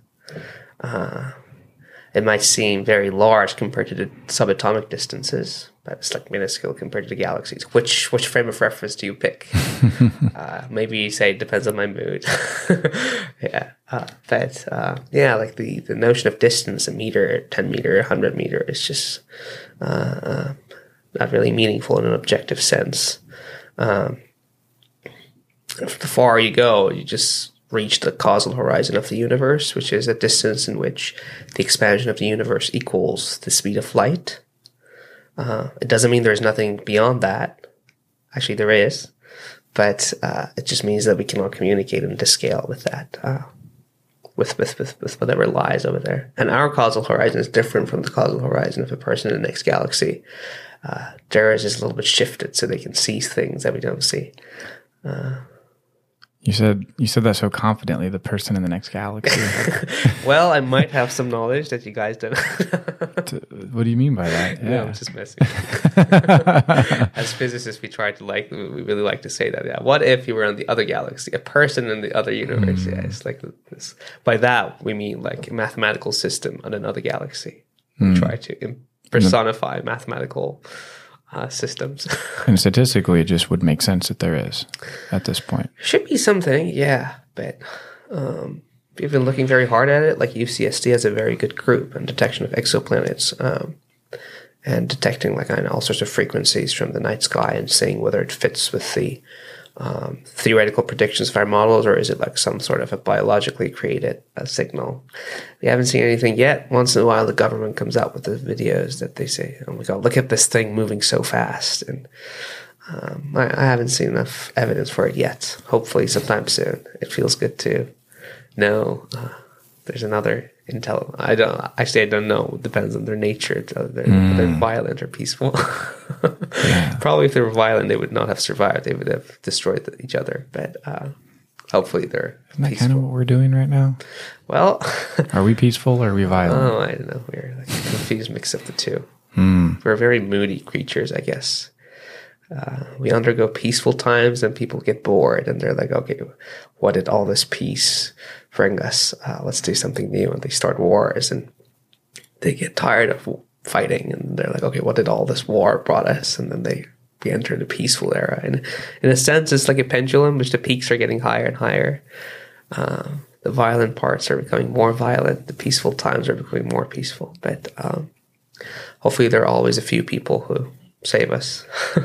it might seem very large compared to the subatomic distances, but it's like minuscule compared to the galaxies. Which which frame of reference do you pick? uh, maybe you say it depends on my mood. yeah, uh, but uh, yeah, like the the notion of distance, a meter, ten meter, hundred meter, is just uh, uh, not really meaningful in an objective sense. Um, the far you go, you just reach the causal horizon of the universe, which is a distance in which the expansion of the universe equals the speed of light. Uh, it doesn't mean there's nothing beyond that. Actually, there is, but uh, it just means that we cannot communicate on this scale with that, uh, with, with with with whatever lies over there. And our causal horizon is different from the causal horizon of a person in the next galaxy. Uh, theirs is a little bit shifted, so they can see things that we don't see. You said you said that so confidently. The person in the next galaxy. Well, I might have some knowledge that you guys don't. what do you mean by that? No, Yeah. I'm just messing. As physicists, we try to like, we really like to say that. Yeah, what if you were in the other galaxy, a person in the other universe? Yeah, it's like this. By that, we mean like a mathematical system on another galaxy. We try to personify mathematical uh, systems. and statistically, it just would make sense that there is at this point. Should be something, yeah, but um, we've been looking very hard at it. Like UCSD has a very good group on detection of exoplanets um, and detecting like all sorts of frequencies from the night sky and seeing whether it fits with the um, theoretical predictions of our models or is it like some sort of a biologically created uh, signal. We haven't seen anything yet. Once in a while, the government comes out with the videos that they say, "Oh my god, look at this thing moving so fast," and um, I, I haven't seen enough evidence for it yet. Hopefully, sometime soon. It feels good to know uh, there's another intel. I don't actually. I don't know. It depends on their nature. Whether they're, whether they're violent or peaceful. Probably, if they were violent, they would not have survived. They would have destroyed each other. But uh, hopefully, they're Isn't that peaceful. kind of what we're doing right now? well, Are we peaceful or are we violent? oh, I don't know. We're like a confused mix of the two. We're very moody creatures, I guess. Uh, we undergo peaceful times, and people get bored, and they're like, "Okay, what did all this peace bring us? Uh, let's do something new." And they start wars, and they get tired of fighting, and they're like, "Okay, what did all this war brought us?" And then they we enter the peaceful era, and in a sense, it's like a pendulum, which the peaks are getting higher and higher. Uh, the violent parts are becoming more violent. The peaceful times are becoming more peaceful. But um, hopefully there are always a few people who save us.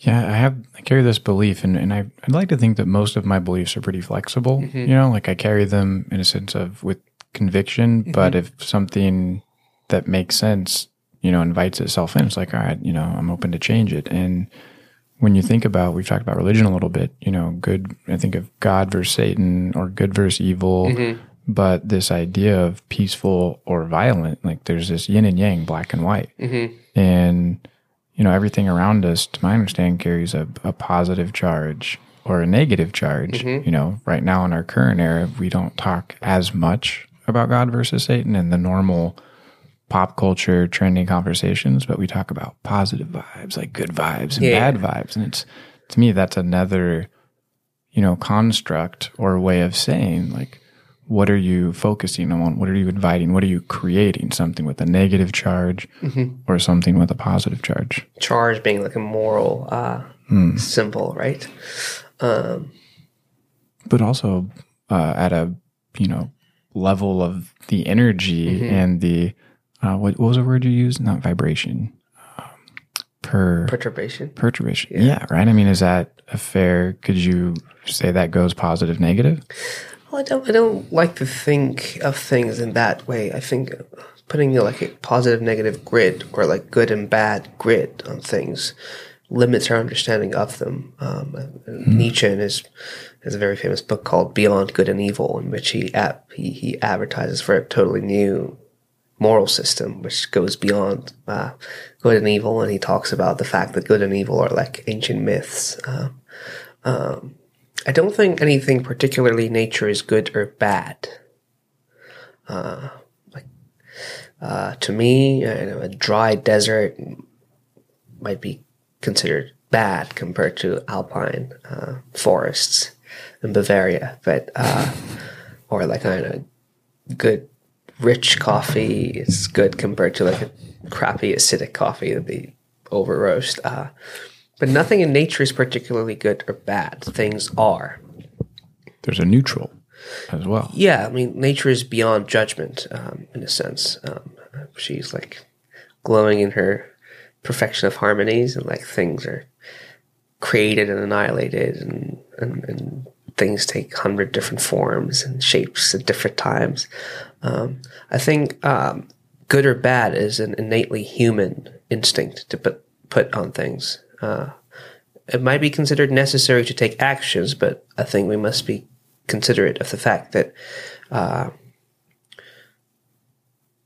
Yeah, I have I carry this belief, and, and I I'd like to think that most of my beliefs are pretty flexible. Mm-hmm. You know, like I carry them in a sense of with conviction. But mm-hmm. if something that makes sense, you know, invites itself in, it's like, all right, you know, I'm open to change it. And when you think about, we've talked about religion a little bit. You know, good. I think of God versus Satan, or good versus evil. Mm-hmm. But this idea of peaceful or violent, like there's this yin and yang, black and white, mm-hmm. and you know, everything around us, to my understanding, carries a, a positive charge or a negative charge. Mm-hmm. You know, right now in our current era, we don't talk as much about God versus Satan in the normal pop culture trending conversations, but we talk about positive vibes, like good vibes and Yeah. bad vibes. And it's, to me, that's another, you know, construct or way of saying, like, what are you focusing on? What are you inviting? What are you creating? Something with a negative charge or something with a positive charge? Charge being like a moral uh, symbol, right? but also uh, at a you know level of the energy and the uh, what, what was the word you used? Not vibration. Um, per Perturbation. perturbation. Yeah. right. I mean, is that a fair? Could you say that goes positive, negative? Well, I don't. I don't like to think of things in that way. I think putting like a positive, negative grid or like good and bad grid on things limits our understanding of them. Um, Nietzsche in his has a very famous book called Beyond Good and Evil, in which he ap- he, he advertises for a totally new moral system which goes beyond uh, good and evil, and he talks about the fact that good and evil are like ancient myths. Um, um, I don't think anything particularly nature is good or bad. Uh, like uh, to me, uh, know, a dry desert might be considered bad compared to alpine uh, forests in Bavaria, but uh, or like kind of good rich coffee is good compared to like a crappy acidic coffee that they over roast. But nothing in nature is particularly good or bad. Things are. There's a neutral as well. Yeah, I mean, nature is beyond judgment um, in a sense. Um, she's like glowing in her perfection of harmonies, and like things are created and annihilated, and, and, and things take hundred different forms and shapes at different times. Um, I think um, good or bad is an innately human instinct to put put on things. Uh, it might be considered necessary to take actions, but I think we must be considerate of the fact that uh,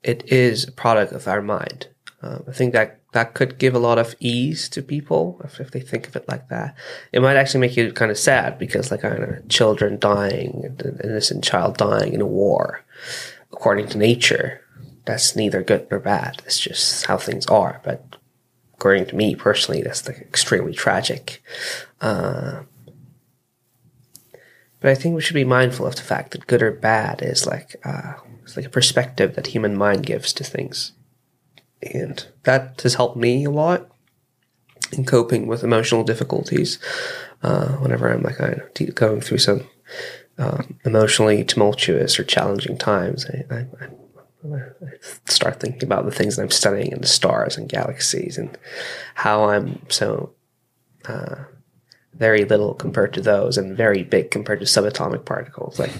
it is a product of our mind. Um, I think that that could give a lot of ease to people if, if they think of it like that. It might actually make you kind of sad because, like, I know, children dying, an innocent child dying in a war, according to nature, that's neither good nor bad. It's just how things are. But according to me personally, that's like extremely tragic. Uh, but I think we should be mindful of the fact that good or bad is like uh, it's like a perspective that human mind gives to things, and that has helped me a lot in coping with emotional difficulties. Uh, whenever I'm like I know, going through some um, emotionally tumultuous or challenging times, I, I, I I start thinking about the things that I'm studying and the stars and galaxies and how I'm so uh, very little compared to those and very big compared to subatomic particles. Like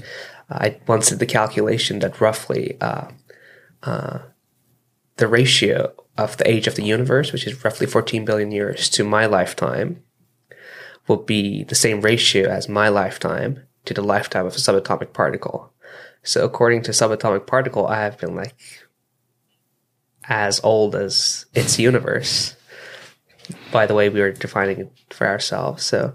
I once did the calculation that roughly uh, uh, the ratio of the age of the universe, which is roughly 14 billion years, to my lifetime, will be the same ratio as my lifetime to the lifetime of a subatomic particle. So according to subatomic particle, I have been like as old as its universe. By the way, we were defining it for ourselves. So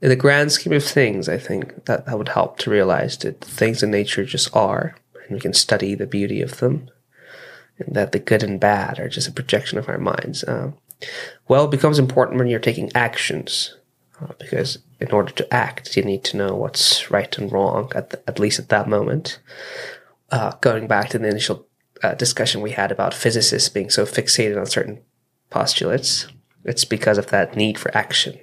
in the grand scheme of things, I think that that would help to realize that things in nature just are, and we can study the beauty of them, and that the good and bad are just a projection of our minds. Um, well, it becomes important when you're taking actions, because in order to act, you need to know what's right and wrong, at, the, at least at that moment. Uh, going back to the initial uh, discussion we had about physicists being so fixated on certain postulates, it's because of that need for action.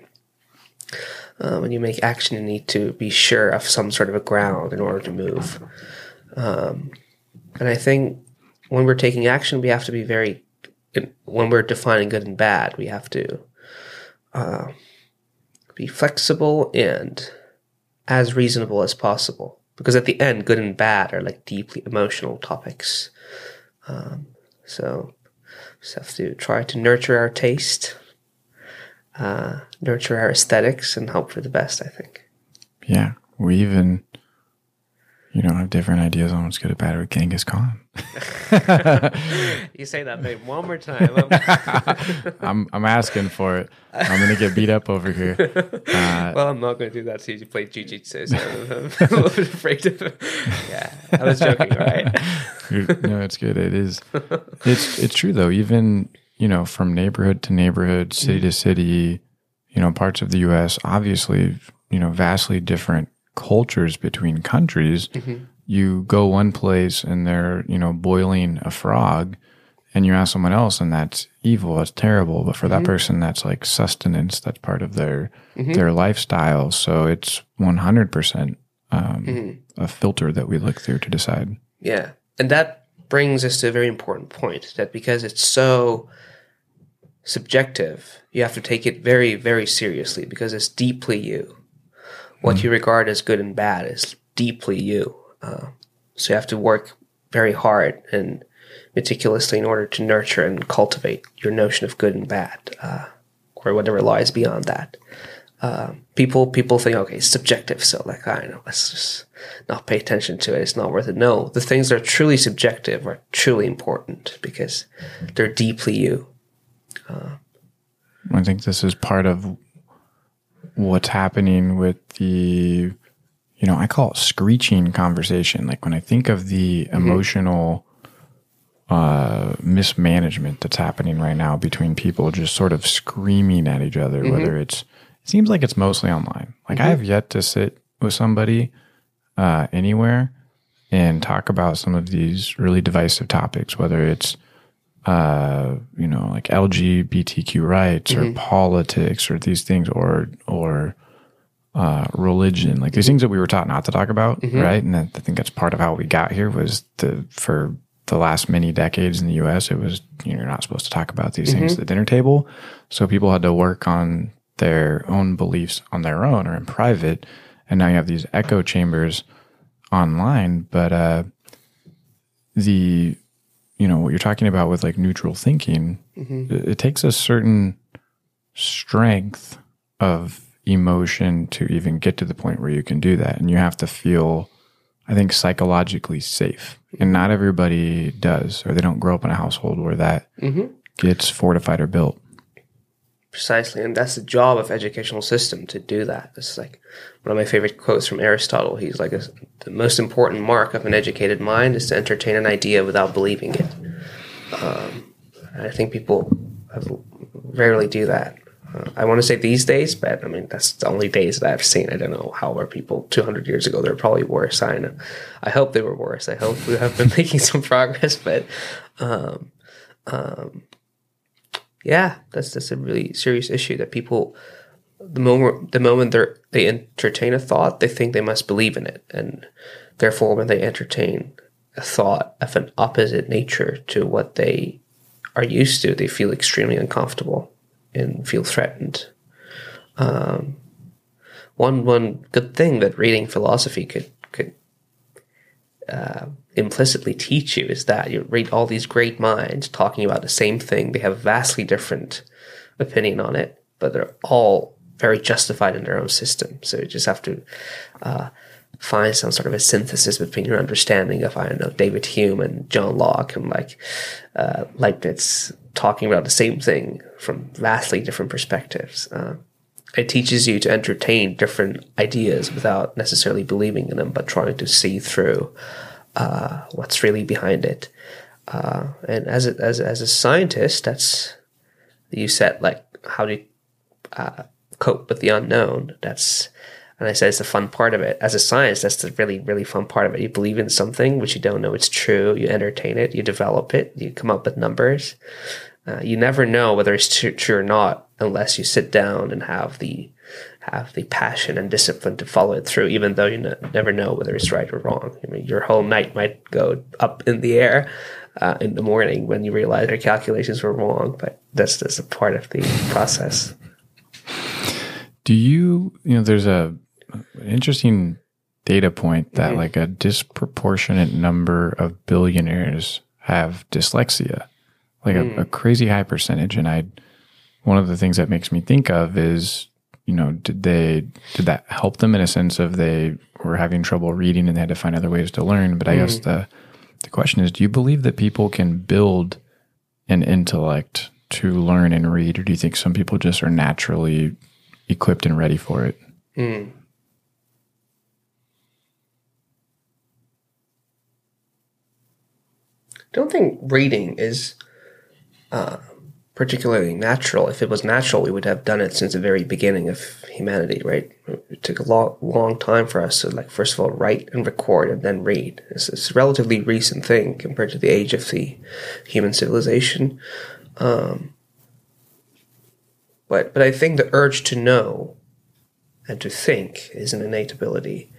Uh, when you make action, you need to be sure of some sort of a ground in order to move. Um, and I think when we're taking action, we have to be very when we're defining good and bad, we have to uh, be flexible and as reasonable as possible. Because at the end, good and bad are like deeply emotional topics. Um, so just have to try to nurture our taste, uh, nurture our aesthetics, and hope for the best. I think. Yeah, we even you don't have different ideas on what's good or bad with Genghis Khan. you say that name one more time. I'm I'm asking for it. I'm gonna get beat up over here. Uh, well, I'm not gonna do that since you play jiu-jitsu, so I'm a little bit afraid of. Yeah, I was joking. Right. no, it's good. It is. It's it's true though. Even you know, from neighborhood to neighborhood, city mm-hmm. to city, you know, parts of the U.S. obviously, you know, vastly different cultures between countries. Mm-hmm. You go one place and they're, you know, boiling a frog and you ask someone else and that's evil, that's terrible. But for mm-hmm. that person, that's like sustenance, that's part of their, mm-hmm. their lifestyle. So it's 100% um, mm-hmm. a filter that we look through to decide. Yeah. And that brings us to a very important point that because it's so subjective, you have to take it very, very seriously because it's deeply you what mm. you regard as good and bad is deeply you. Uh, so you have to work very hard and meticulously in order to nurture and cultivate your notion of good and bad, uh, or whatever lies beyond that. Uh, people people think okay, it's subjective, so like I know, let's just not pay attention to it. It's not worth it. No, the things that are truly subjective are truly important because they're deeply you. Uh, I think this is part of what's happening with the you know i call it screeching conversation like when i think of the mm-hmm. emotional uh, mismanagement that's happening right now between people just sort of screaming at each other mm-hmm. whether it's it seems like it's mostly online like mm-hmm. i have yet to sit with somebody uh, anywhere and talk about some of these really divisive topics whether it's uh, you know, like LGBTQ rights mm-hmm. or politics or these things or or uh, religion, like these things that we were taught not to talk about, mm-hmm. right? And I think that's part of how we got here was the for the last many decades in the U.S. It was you know, you're not supposed to talk about these mm-hmm. things at the dinner table, so people had to work on their own beliefs on their own or in private, and now you have these echo chambers online, but uh, the you know what you're talking about with like neutral thinking mm-hmm. it, it, takes a certain strength of emotion to even get to the point where you can do that. And you have to feel i think psychologically safe. And not everybody does or they don't grow up in a household where that mm-hmm. gets fortified or built. Precisely. And that's the job of educational system to do that. It's like one of my favorite quotes from aristotle. He's like the most important mark of an educated mind is to entertain an idea without believing it. Um, i think people rarely do that i want to say these days but i mean that's the only days that i've seen. I don't know how were people. 200 years ago they're probably worse i know i hope they were worse. I hope we have been making some progress but um, um, yeah, that's that's a really serious issue that people the moment the moment they they entertain a thought, they think they must believe in it, and therefore, when they entertain a thought of an opposite nature to what they are used to, they feel extremely uncomfortable and feel threatened. Um, one one good thing that reading philosophy could could uh, implicitly teach you is that you read all these great minds talking about the same thing. They have vastly different opinion on it, but they're all very justified in their own system. So you just have to uh, find some sort of a synthesis between your understanding of, I don't know, David Hume and John Locke and like uh, Leibniz talking about the same thing from vastly different perspectives. Uh, it teaches you to entertain different ideas without necessarily believing in them, but trying to see through uh, what's really behind it. Uh, and as a, as as a scientist, that's you said like how do you uh, cope with the unknown? That's and I said it's the fun part of it. As a science, that's the really really fun part of it. You believe in something which you don't know it's true. You entertain it. You develop it. You come up with numbers. Uh, you never know whether it's true, or not unless you sit down and have the have the passion and discipline to follow it through, even though you n- never know whether it's right or wrong. I mean, your whole night might go up in the air, uh, in the morning when you realize your calculations were wrong. But that's just a part of the process. Do you, you know, there's a an interesting data point that like a disproportionate number of billionaires have dyslexia, like a, hmm. a crazy high percentage. And I, one of the things that makes me think of is, you know, did they, did that help them in a sense of they were having trouble reading and they had to find other ways to learn? But I guess hmm. the, the question is, do you believe that people can build an intellect to learn and read, or do you think some people just are naturally equipped and ready for it? Hmm. don't think reading is uh, particularly natural. If it was natural, we would have done it since the very beginning of humanity, right? It took a long, long time for us to, like, first of all, write and record and then read. It's, it's a relatively recent thing compared to the age of the human civilization. Um, but, but I think the urge to know and to think is an innate ability.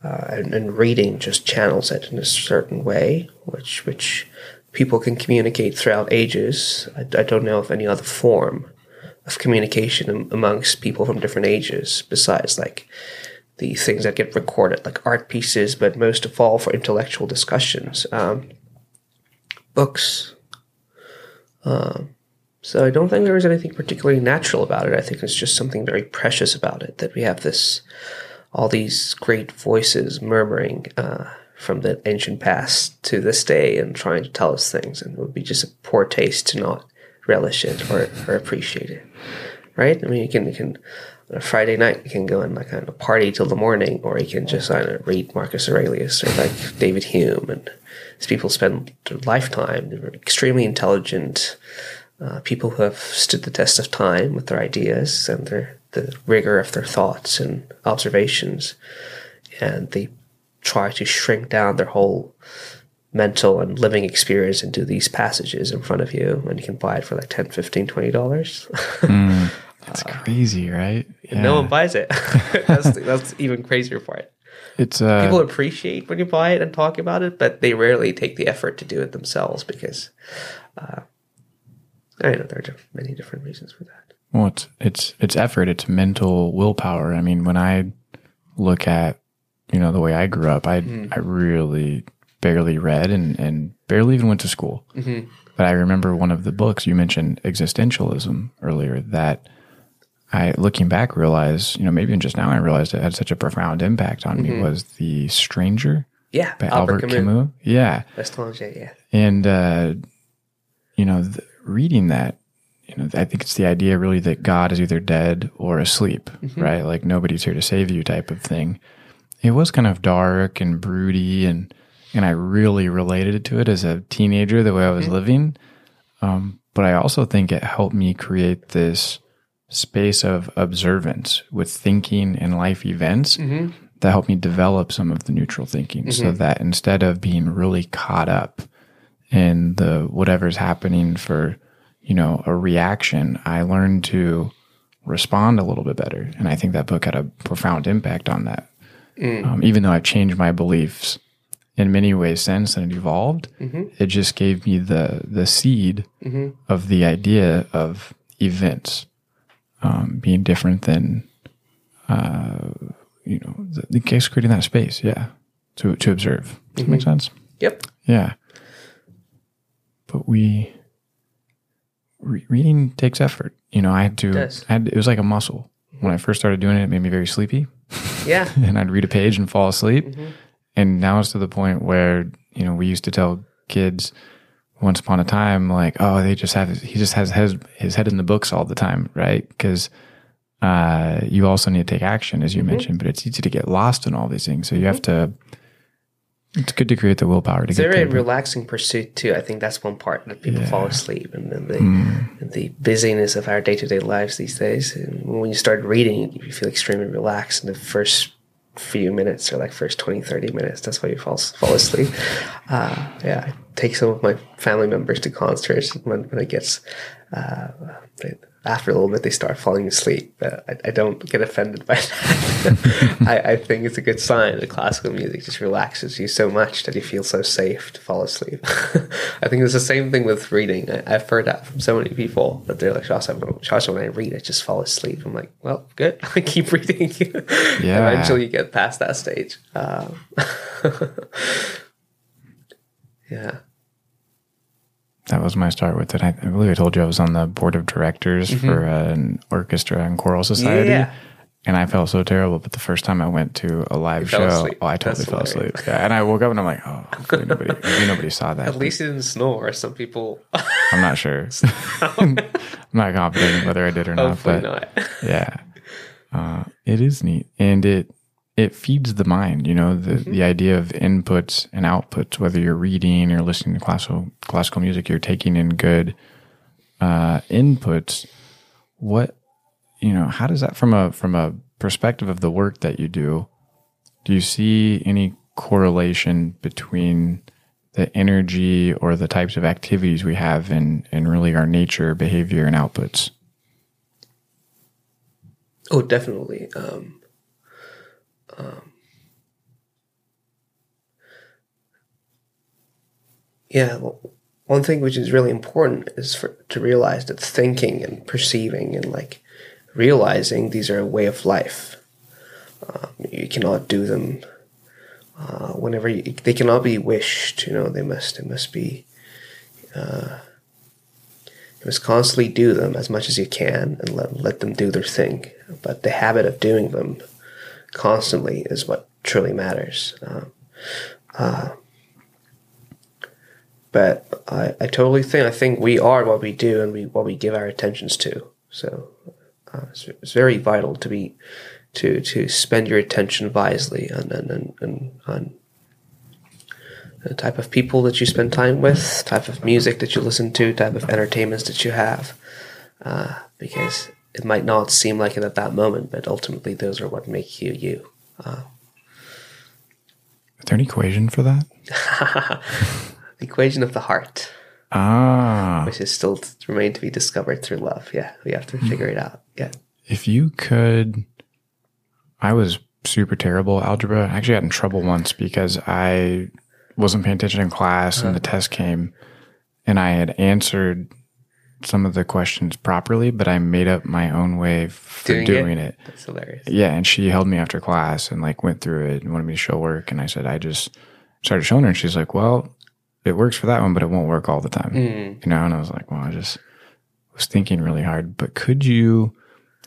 Uh, and, and reading just channels it in a certain way, which which people can communicate throughout ages. I, I don't know of any other form of communication amongst people from different ages besides like the things that get recorded, like art pieces, but most of all for intellectual discussions, um, books. Um, so I don't think there is anything particularly natural about it. I think it's just something very precious about it that we have this all these great voices murmuring uh, from the ancient past to this day and trying to tell us things, and it would be just a poor taste to not relish it or, or appreciate it, right? I mean, you can you can on a Friday night you can go and like on a party till the morning, or you can just I know, read Marcus Aurelius or like David Hume, and these people spend their lifetime. They're extremely intelligent. Uh, people who have stood the test of time with their ideas and their the rigor of their thoughts and observations, and they try to shrink down their whole mental and living experience into these passages in front of you and you can buy it for like 10 15 20 dollars It's crazy, right? no one buys it that's, that's even crazier part It's uh, people appreciate when you buy it and talk about it but they rarely take the effort to do it themselves because uh, i know there are many different reasons for that Well, it's it's it's effort. It's mental willpower. I mean, when I look at you know the way I grew up, I mm-hmm. I really barely read and and barely even went to school. Mm-hmm. But I remember one of the books you mentioned existentialism earlier that I looking back realized you know maybe even just now I realized it had such a profound impact on me mm-hmm. was the Stranger yeah by Albert, Camus. Yeah, L'Étranger, yeah. And uh, you know th- reading that you know i think it's the idea really that god is either dead or asleep right? Like nobody's here to save you type of thing it was kind of dark and broody and and i really related to it as a teenager the way i was mm-hmm. living. Um, but i also think it helped me create this space of observance with thinking and life events mm-hmm. that helped me develop some of the neutral thinking so mm-hmm. that instead of being really caught up in the whatever's happening for you know a reaction i learned to respond a little bit better. And i think that book had a profound impact on that um, even though i've changed my beliefs in many ways since and it evolved it just gave me the the seed of the idea of events um, being different than uh, you know the, the case creating that space yeah to to observe does that make sense yep yeah. But we re- reading takes effort. You know, I had to. does. I had, it was like a muscle. When I first started doing it, it made me very sleepy, yeah and I'd read a page and fall asleep. Mm-hmm. And now it's to the point where you know we used to tell kids once upon a time like, oh, they just have he just has his his head in the books all the time, right? Because uh, you also need to take action, as you mm-hmm. mentioned, but it's easy to get lost in all these things. So you have mm-hmm. to. It's good to create the willpower to It's get a very there. relaxing pursuit too. I think that's one part that people fall asleep and then the Mm. the busyness of our day to day lives these days. And when you start reading, you feel extremely relaxed in the first few minutes or like first 20, 30 minutes. That's why you fall fall asleep. Uh, yeah, I take some of my family members to concerts when, when it gets uh, after a little bit they start falling asleep. But I, I don't get offended by that. I, I think it's a good sign that classical music just relaxes you so much that you feel so safe to fall asleep. I think it's the same thing with reading. I, I've heard that from so many people that they're like, Shasha, Shasha, when I read, I just fall asleep. I'm like, well, good. I keep reading. Yeah. Eventually you get past that stage. Um, yeah. That was my start with it. I, I believe I told you I was on the board of directors for an orchestra and choral society. Mm-hmm. Yeah. And I felt so terrible. But the first time I went to a live show, asleep. oh, I totally That's fell hilarious. asleep. Yeah. And I woke up and I'm like, oh, hopefully nobody, hopefully nobody saw that. At least you didn't snore. Some people, I'm not sure. I'm not confident whether I did or not. hopefully But not. yeah, uh, it is neat, and it it feeds the mind. You know, the Mm-hmm. the idea of inputs and outputs. Whether you're reading or listening to classical classical music, you're taking in good uh, inputs. What you know, how does that from a from a perspective of the work that you do? Do you see any correlation between the energy or the types of activities we have in in really our nature, behavior, and outputs? Oh, definitely. Um, um, yeah, one thing which is really important is for to realize that thinking and perceiving and like realizing these are a way of life. Um, you cannot do them uh, whenever you, they cannot be wished. You know, they must they must be. Uh, you must constantly do them as much as you can and let, let them do their thing. But the habit of doing them constantly is what truly matters. Um, uh, but I, I totally think I think we are what we do and we what we give our attentions to. So uh, it's, it's very vital to be to to spend your attention wisely on on, on, on the type of people that you spend time with, type of music that you listen to, type of entertainments that you have, uh, because it might not seem like it at that moment, but ultimately those are what make you you. Uh, is there an equation for that? The equation of the heart, Ah, which is still to remain to be discovered through love. Yeah, we have to hmm. figure it out. Yeah. if you could, I was super terrible at algebra. I actually got in trouble once because I wasn't paying attention in class and the uh-huh. test came and I had answered some of the questions properly, but I made up my own way for Doing doing, it? it. That's hilarious. Yeah, and she held me after class and like went through it and wanted me to show work. And I said, I just started showing her, and she's like, "Well, it works for that one, but it won't work all the time." Hmm. You know, and I was like, "Well, I just was thinking really hard." But could you?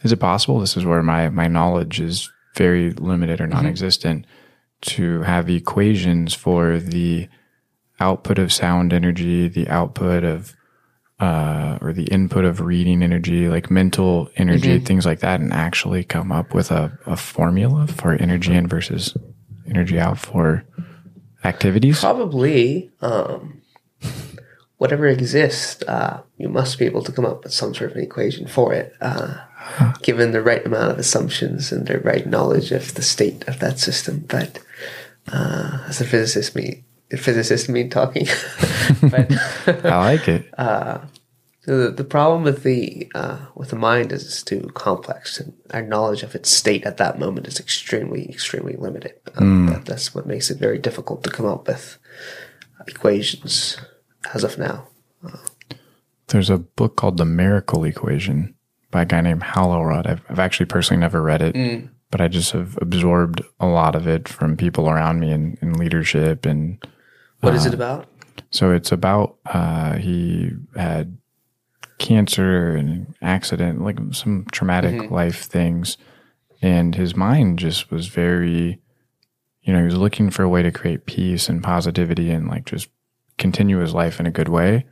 Is it possible? This is where my my knowledge is very limited or mm-hmm. non-existent. To have equations for the output of sound energy, the output of uh, or the input of reading energy, like mental energy, things like that, and actually come up with a, a formula for energy in versus energy out for activities. Probably, um, whatever exists, uh, you must be able to come up with some sort of an equation for it, uh, given the right amount of assumptions and the right knowledge of the state of that system. But uh, as a physicist, me, physicist, me talking. but I like it. the, the problem with the uh, with the mind is it's too complex, and our knowledge of its state at that moment is extremely, extremely limited. Um, that, that's what makes it very difficult to come up with equations as of now. There's a book called The Miracle Equation by a guy named Hal Elrod. I've, I've actually personally never read it, but I just have absorbed a lot of it from people around me in, in leadership and What is it uh, about? So it's about uh, he had cancer and accident, like some traumatic mm-hmm. life things, and his mind just was very, you know, he was looking for a way to create peace and positivity and like just continue his life in a good way.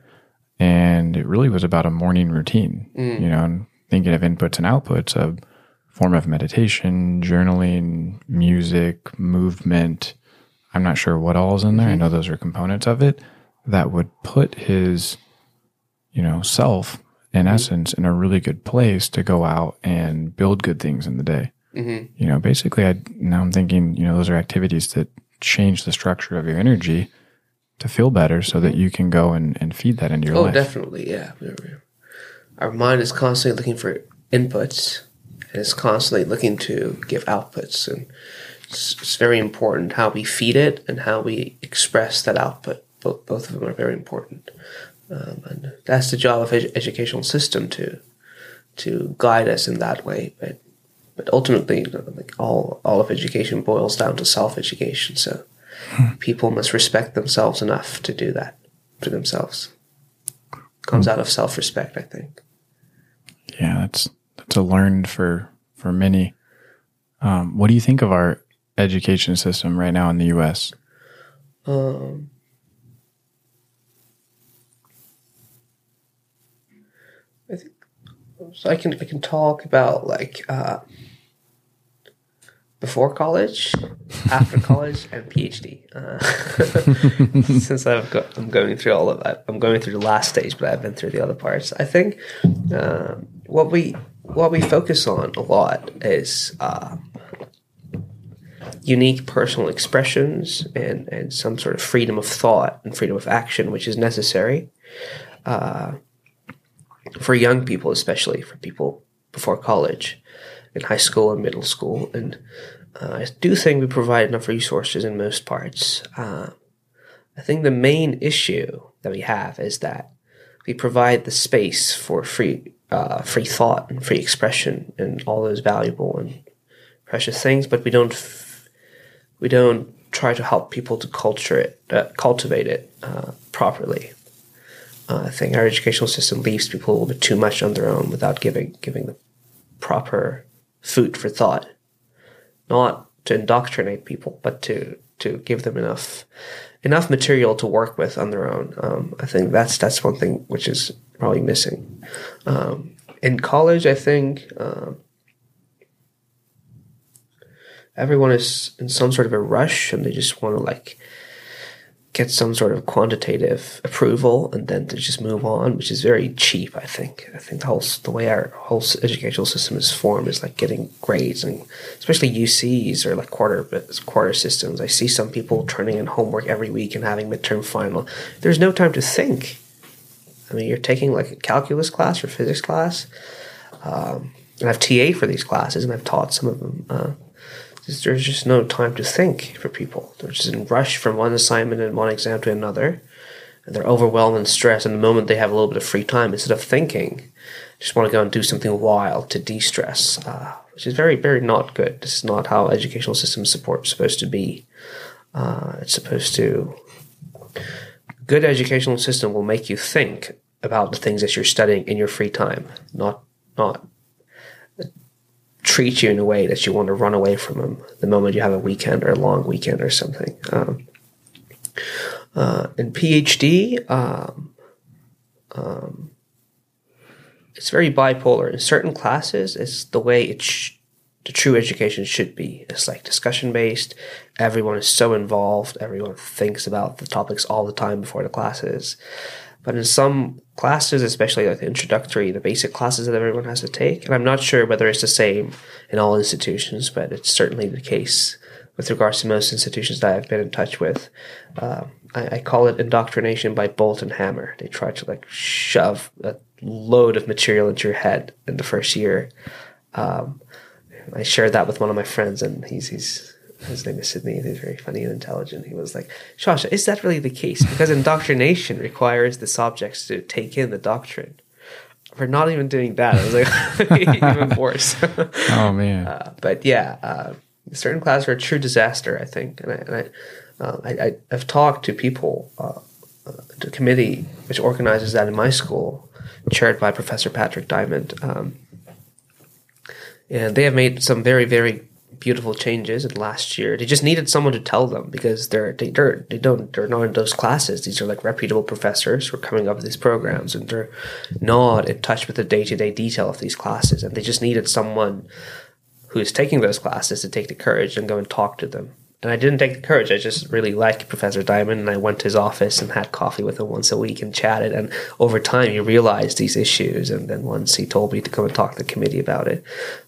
And it really was about a morning routine, mm. you know, and thinking of inputs and outputs of form of meditation, journaling, music, movement. I'm not sure what all is in there. I mm-hmm. know those are components of it that would put his, you know, self in mm-hmm. essence in a really good place to go out and build good things in the day. Mm-hmm. You know, basically, I now I'm thinking, you know, those are activities that change the structure of your energy to feel better, so that you can go and, and feed that into your Oh, life. definitely, yeah. our mind is constantly looking for inputs and it's constantly looking to give outputs and it's, very important how we feed it and how we express that output. Both, both of them are very important. Um, and that's the job of ed- educational system to to guide us in that way. But but ultimately like all all of education boils down to self-education. So people must respect themselves enough to do that for themselves. Comes out of self-respect i think. Yeah, that's that's a learned for for many. Um, what do you think of our education system right now in the U.S.? Um, I think so. I can I can talk about like uh, before college, after college, and PhD. Uh, since I've got, I'm going through all of that, I'm going through the last stage, but I've been through the other parts. I think um what we what we focus on a lot is. Uh, unique personal expressions and, and some sort of freedom of thought and freedom of action, which is necessary uh, for young people, especially for people before college, in high school and middle school. And uh, I do think we provide enough resources in most parts. Uh, I think the main issue that we have is that we provide the space for free uh, free thought and free expression and all those valuable and precious things, but we don't we don't try to help people to culture it, uh, cultivate it uh, properly. Uh, I think our educational system leaves people a little bit too much on their own without giving giving them proper food for thought, not to indoctrinate people, but to to give them enough enough material to work with on their own. Um, I think that's that's one thing which is probably missing. Um, in college, I think um, everyone is in some sort of a rush and they just want to like get some sort of quantitative approval and then to just move on, which is very cheap. I think. I think the whole the way our whole educational system is formed is like getting grades, and especially UCs or like quarter quarter systems. I see some people turning in homework every week and having midterm final. There's no time to think. I mean, you're taking like a calculus class or physics class. Um, and I've TA for these classes, and I've taught some of them. Uh, there's just no time to think for people. They're just in rush from one assignment and one exam to another. And they're overwhelmed and stressed. And the moment they have a little bit of free time, instead of thinking, just want to go and do something wild to de stress, uh, which is very, very not good. This is not how educational system support is supposed to be. Uh, it's supposed to. Good educational system will make you think about the things that you're studying in your free time, not not treat you in a way that you want to run away from them the moment you have a weekend or a long weekend or something. Um, uh, in PhD, um, um, it's very bipolar. In certain classes, it's the way it's sh- the true education should be. It's like discussion based. Everyone is so involved. Everyone thinks about the topics all the time before the classes. But in some classes, especially like the introductory, the basic classes that everyone has to take, and I'm not sure whether it's the same in all institutions, but it's certainly the case with regards to most institutions that I've been in touch with. Uh, I, I, call it indoctrination by bolt and hammer. They try to like shove a load of material into your head in the first year. Um, I shared that with one of my friends, and he's he's his name is Sydney. He's very funny and intelligent. He was like, Shasha, is that really the case? Because indoctrination requires the subjects to take in the doctrine. We're not even doing that. I was like, even worse. oh man. Uh, but yeah, uh, certain classes are a true disaster. I think, and I, and I, uh, I, have talked to people, uh, the committee which organizes that in my school, chaired by Professor Patrick Diamond. Um, and they have made some very, very beautiful changes in last year. They just needed someone to tell them because they're they, they're they don't they're not in those classes. These are like reputable professors who are coming up with these programs, and they're not in touch with the day to day detail of these classes. And they just needed someone who's taking those classes to take the courage and go and talk to them. And I didn't take the courage. I just really liked Professor Diamond, and I went to his office and had coffee with him once a week and chatted. And over time, you realize these issues. And then once he told me to come and talk to the committee about it,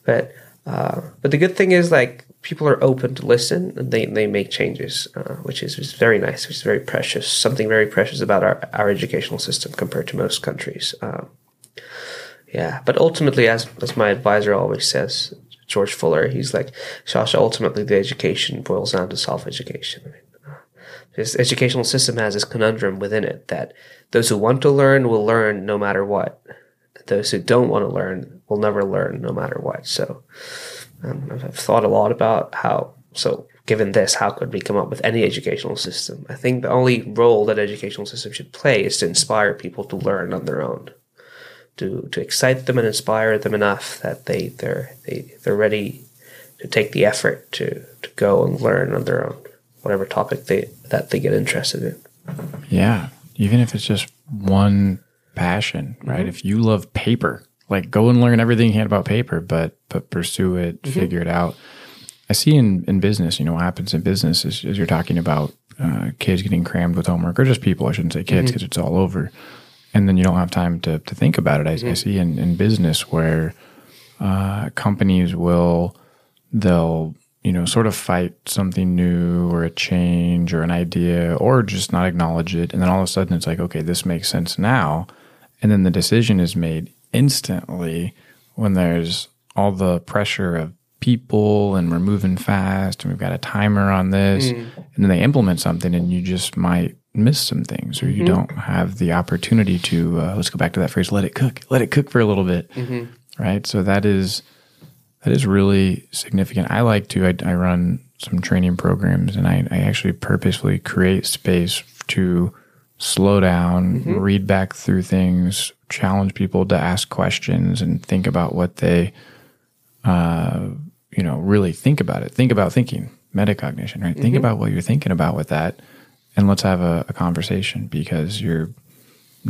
but uh, but the good thing is like people are open to listen and they, they make changes, uh, which is, is very nice, which is very precious. Something very precious about our, our educational system compared to most countries. Um, Yeah, but ultimately, as as my advisor always says, George Fuller, he's like, Shasha, ultimately the education boils down to self education. This educational system has this conundrum within it that those who want to learn will learn no matter what. Those who don't want to learn will never learn no matter what. So um, I've thought a lot about how, so given this, how could we come up with any educational system? I think the only role that educational system should play is to inspire people to learn on their own to to excite them and inspire them enough that they they're they, they're ready to take the effort to to go and learn on their own whatever topic they that they get interested in. Yeah. Even if it's just one passion, right? If you love paper, like go and learn everything you can about paper, but but pursue it, figure it out. I see in, in business, you know, what happens in business is, is you're talking about uh, kids getting crammed with homework, or just people, I shouldn't say kids because it's all over. And then you don't have time to, to think about it. I, I see in, in business where uh, companies will, they'll, you know, sort of fight something new or a change or an idea or just not acknowledge it. And then all of a sudden it's like, okay, this makes sense now. And then the decision is made instantly when there's all the pressure of people and we're moving fast and we've got a timer on this. Mm. And then they implement something and you just might miss some things or you mm-hmm. don't have the opportunity to, uh, let's go back to that phrase, let it cook, let it cook for a little bit. Mm-hmm. Right. So that is, that is really significant. I like to, I, I run some training programs and I, I actually purposefully create space to slow down, read back through things, challenge people to ask questions and think about what they, uh, you know, really think about it. Think about thinking, metacognition, right? Think about what you're thinking about with that and let's have a, a conversation because you're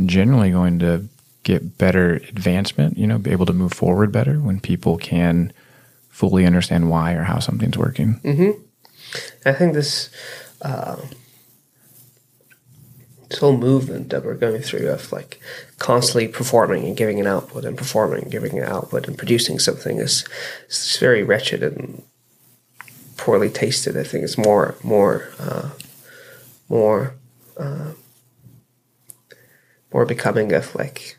generally going to get better advancement, you know, be able to move forward better when people can fully understand why or how something's working. I think this uh, this whole movement that we're going through of like constantly performing and giving an output and performing, and giving an output and producing something is, is very wretched and poorly tasted. I think it's more more uh, more uh, more becoming of like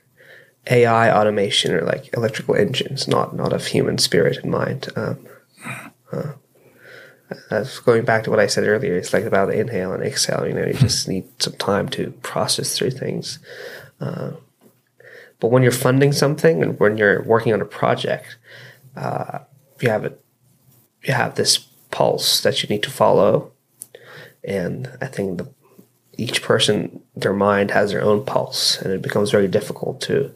AI automation or like electrical engines, not not of human spirit and mind. Um, uh, as going back to what I said earlier, it's like about inhale and exhale. You know, you just need some time to process through things. Uh, but when you're funding something and when you're working on a project, uh, you have it. You have this pulse that you need to follow, and I think the each person, their mind has their own pulse, and it becomes very difficult to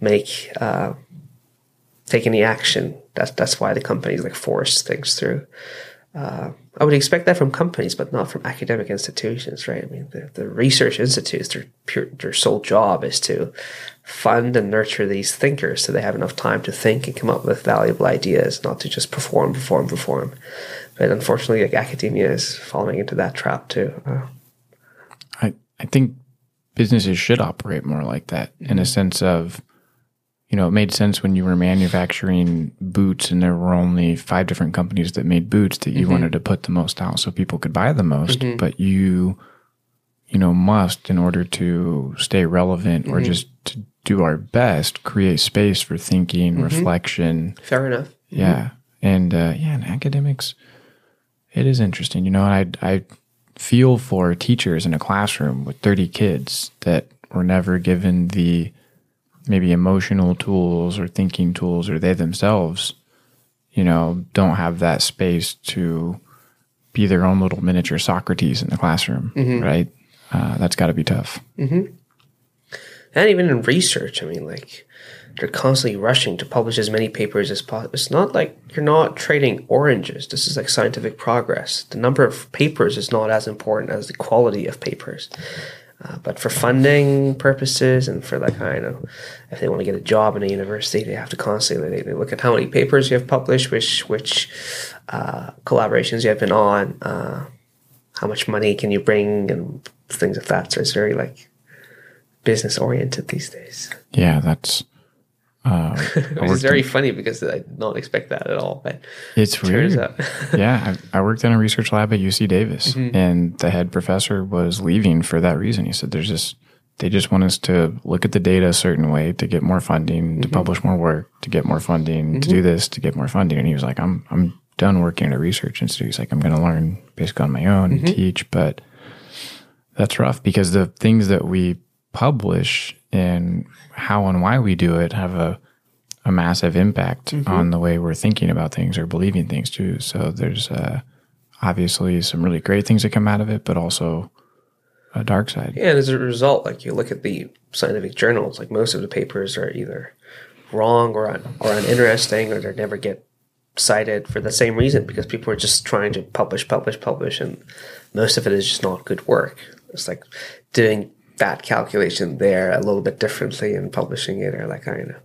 make uh, take any action. That's that's why the companies like force things through. Uh, I would expect that from companies, but not from academic institutions, right? I mean, the, the research institutes, their pure, their sole job is to fund and nurture these thinkers, so they have enough time to think and come up with valuable ideas, not to just perform, perform, perform. But unfortunately, like academia is falling into that trap too. Uh, I, I think businesses should operate more like that in a sense of, you know, it made sense when you were manufacturing boots and there were only five different companies that made boots that you mm-hmm. wanted to put the most out so people could buy the most, mm-hmm. but you, you know, must in order to stay relevant or mm-hmm. just to do our best, create space for thinking, reflection, fair enough. yeah. And uh, yeah, and academics, it is interesting. You know, I I feel for teachers in a classroom with 30 kids that were never given the maybe emotional tools or thinking tools or they themselves, you know, don't have that space to be their own little miniature Socrates in the classroom, right? Uh, that's got to be tough. and even in research, I mean, like they're constantly rushing to publish as many papers as possible. It's not like you're not trading oranges. This is like scientific progress. The number of papers is not as important as the quality of papers. Uh, but for funding purposes and for like I know, if they want to get a job in a university, they have to constantly they, they look at how many papers you have published, which which uh, collaborations you have been on, uh, how much money can you bring, and things of that. So it's very like business oriented these days. Yeah, that's Uh, Which is very funny because I did not expect that at all. But it's weird. yeah, I, I worked in a research lab at UC Davis, mm-hmm. and the head professor was leaving for that reason. He said, "There's just they just want us to look at the data a certain way to get more funding, to mm-hmm. publish more work, to get more funding, to do mm-hmm. this, to get more funding. And he was like, I'm I'm done working at a research institute. He's like, I'm gonna learn basically on my own and teach, but that's rough because the things that we publish and how and why we do it have a a massive impact on the way we're thinking about things or believing things too. So there's uh, obviously some really great things that come out of it, but also a dark side. Yeah, and as a result, like you look at the scientific journals, like most of the papers are either wrong or un- or uninteresting, or they never get cited for the same reason because people are just trying to publish, publish, publish, and most of it is just not good work. It's like doing that calculation there a little bit differently and publishing it, or like I don't know,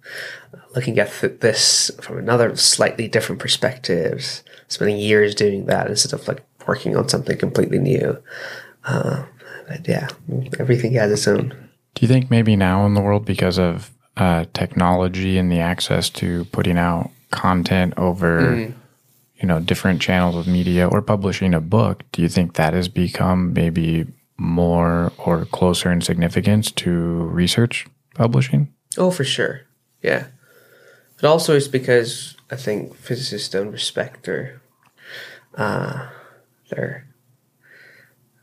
looking at th- this from another slightly different perspectives, spending years doing that instead of like working on something completely new. Uh, but yeah, everything has its own. Do you think maybe now in the world, because of uh, technology and the access to putting out content over, you know, different channels of media or publishing a book, do you think that has become maybe more or closer in significance to research publishing? Oh, for sure. Yeah. But also it's because I think physicists don't respect their uh, their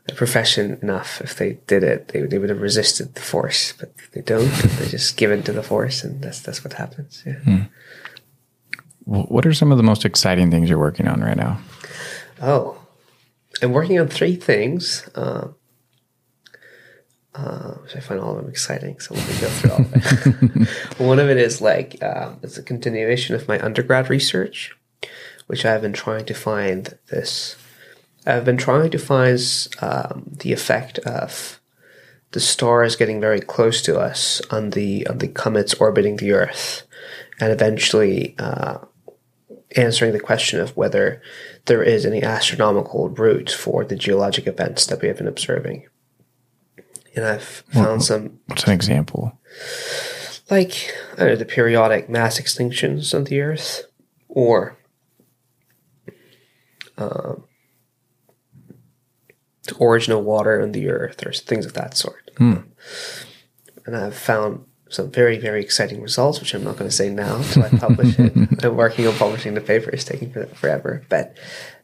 their profession enough. If they did it, they, they would have resisted the force, but they don't. they just give in to the force, and that's that's what happens. Yeah. Wh- What are some of the most exciting things you're working on right now? Oh, I'm working on three things. Uh, uh, which I find all of them exciting. So let me go through all of it. One of it is like uh, it's a continuation of my undergrad research, which I've been trying to find this. I've been trying to find um, the effect of the stars getting very close to us on the on the comets orbiting the Earth, and eventually uh, answering the question of whether there is any astronomical route for the geologic events that we have been observing. And I've found some, What's an example? like, I know, the periodic mass extinctions of the Earth, or um, the origin of water on the Earth, or things of that sort. And I've found some very, very exciting results, which I'm not going to say now until I publish it. I'm working on publishing the paper. It's taking forever. But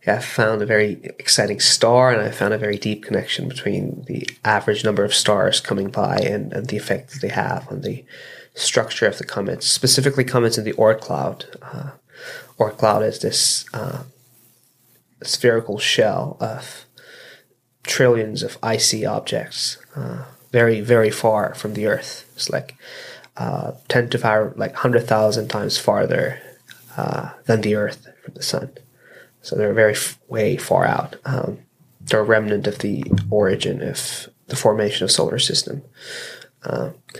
I found a very exciting star, and I found a very deep connection between the average number of stars coming by and, and the effect that they have on the structure of the comets, specifically comets in the Oort cloud. Uh, Oort cloud is this uh, spherical shell of trillions of icy objects, uh, very, very far from the Earth. It's like uh, 10 to power, like 100,000 times farther uh, than the Earth from the Sun. So they're very f- way far out. Um, they're a remnant of the origin of the formation of solar system.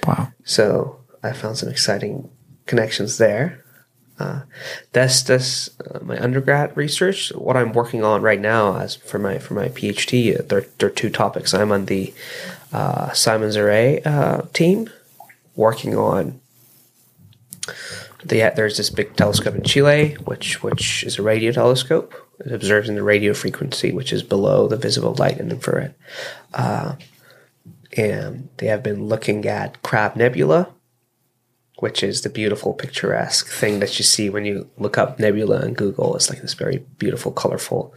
Wow. So I found some exciting connections there. Uh, that's that's uh, my undergrad research. What I'm working on right now, as for my for my PhD, uh, there there are two topics. I'm on the uh, Simons Array uh, team, working on. The, there's this big telescope in Chile, which which is a radio telescope. It observes in the radio frequency, which is below the visible light and infrared. Uh, and they have been looking at Crab Nebula, which is the beautiful, picturesque thing that you see when you look up nebula in Google. It's like this very beautiful, colorful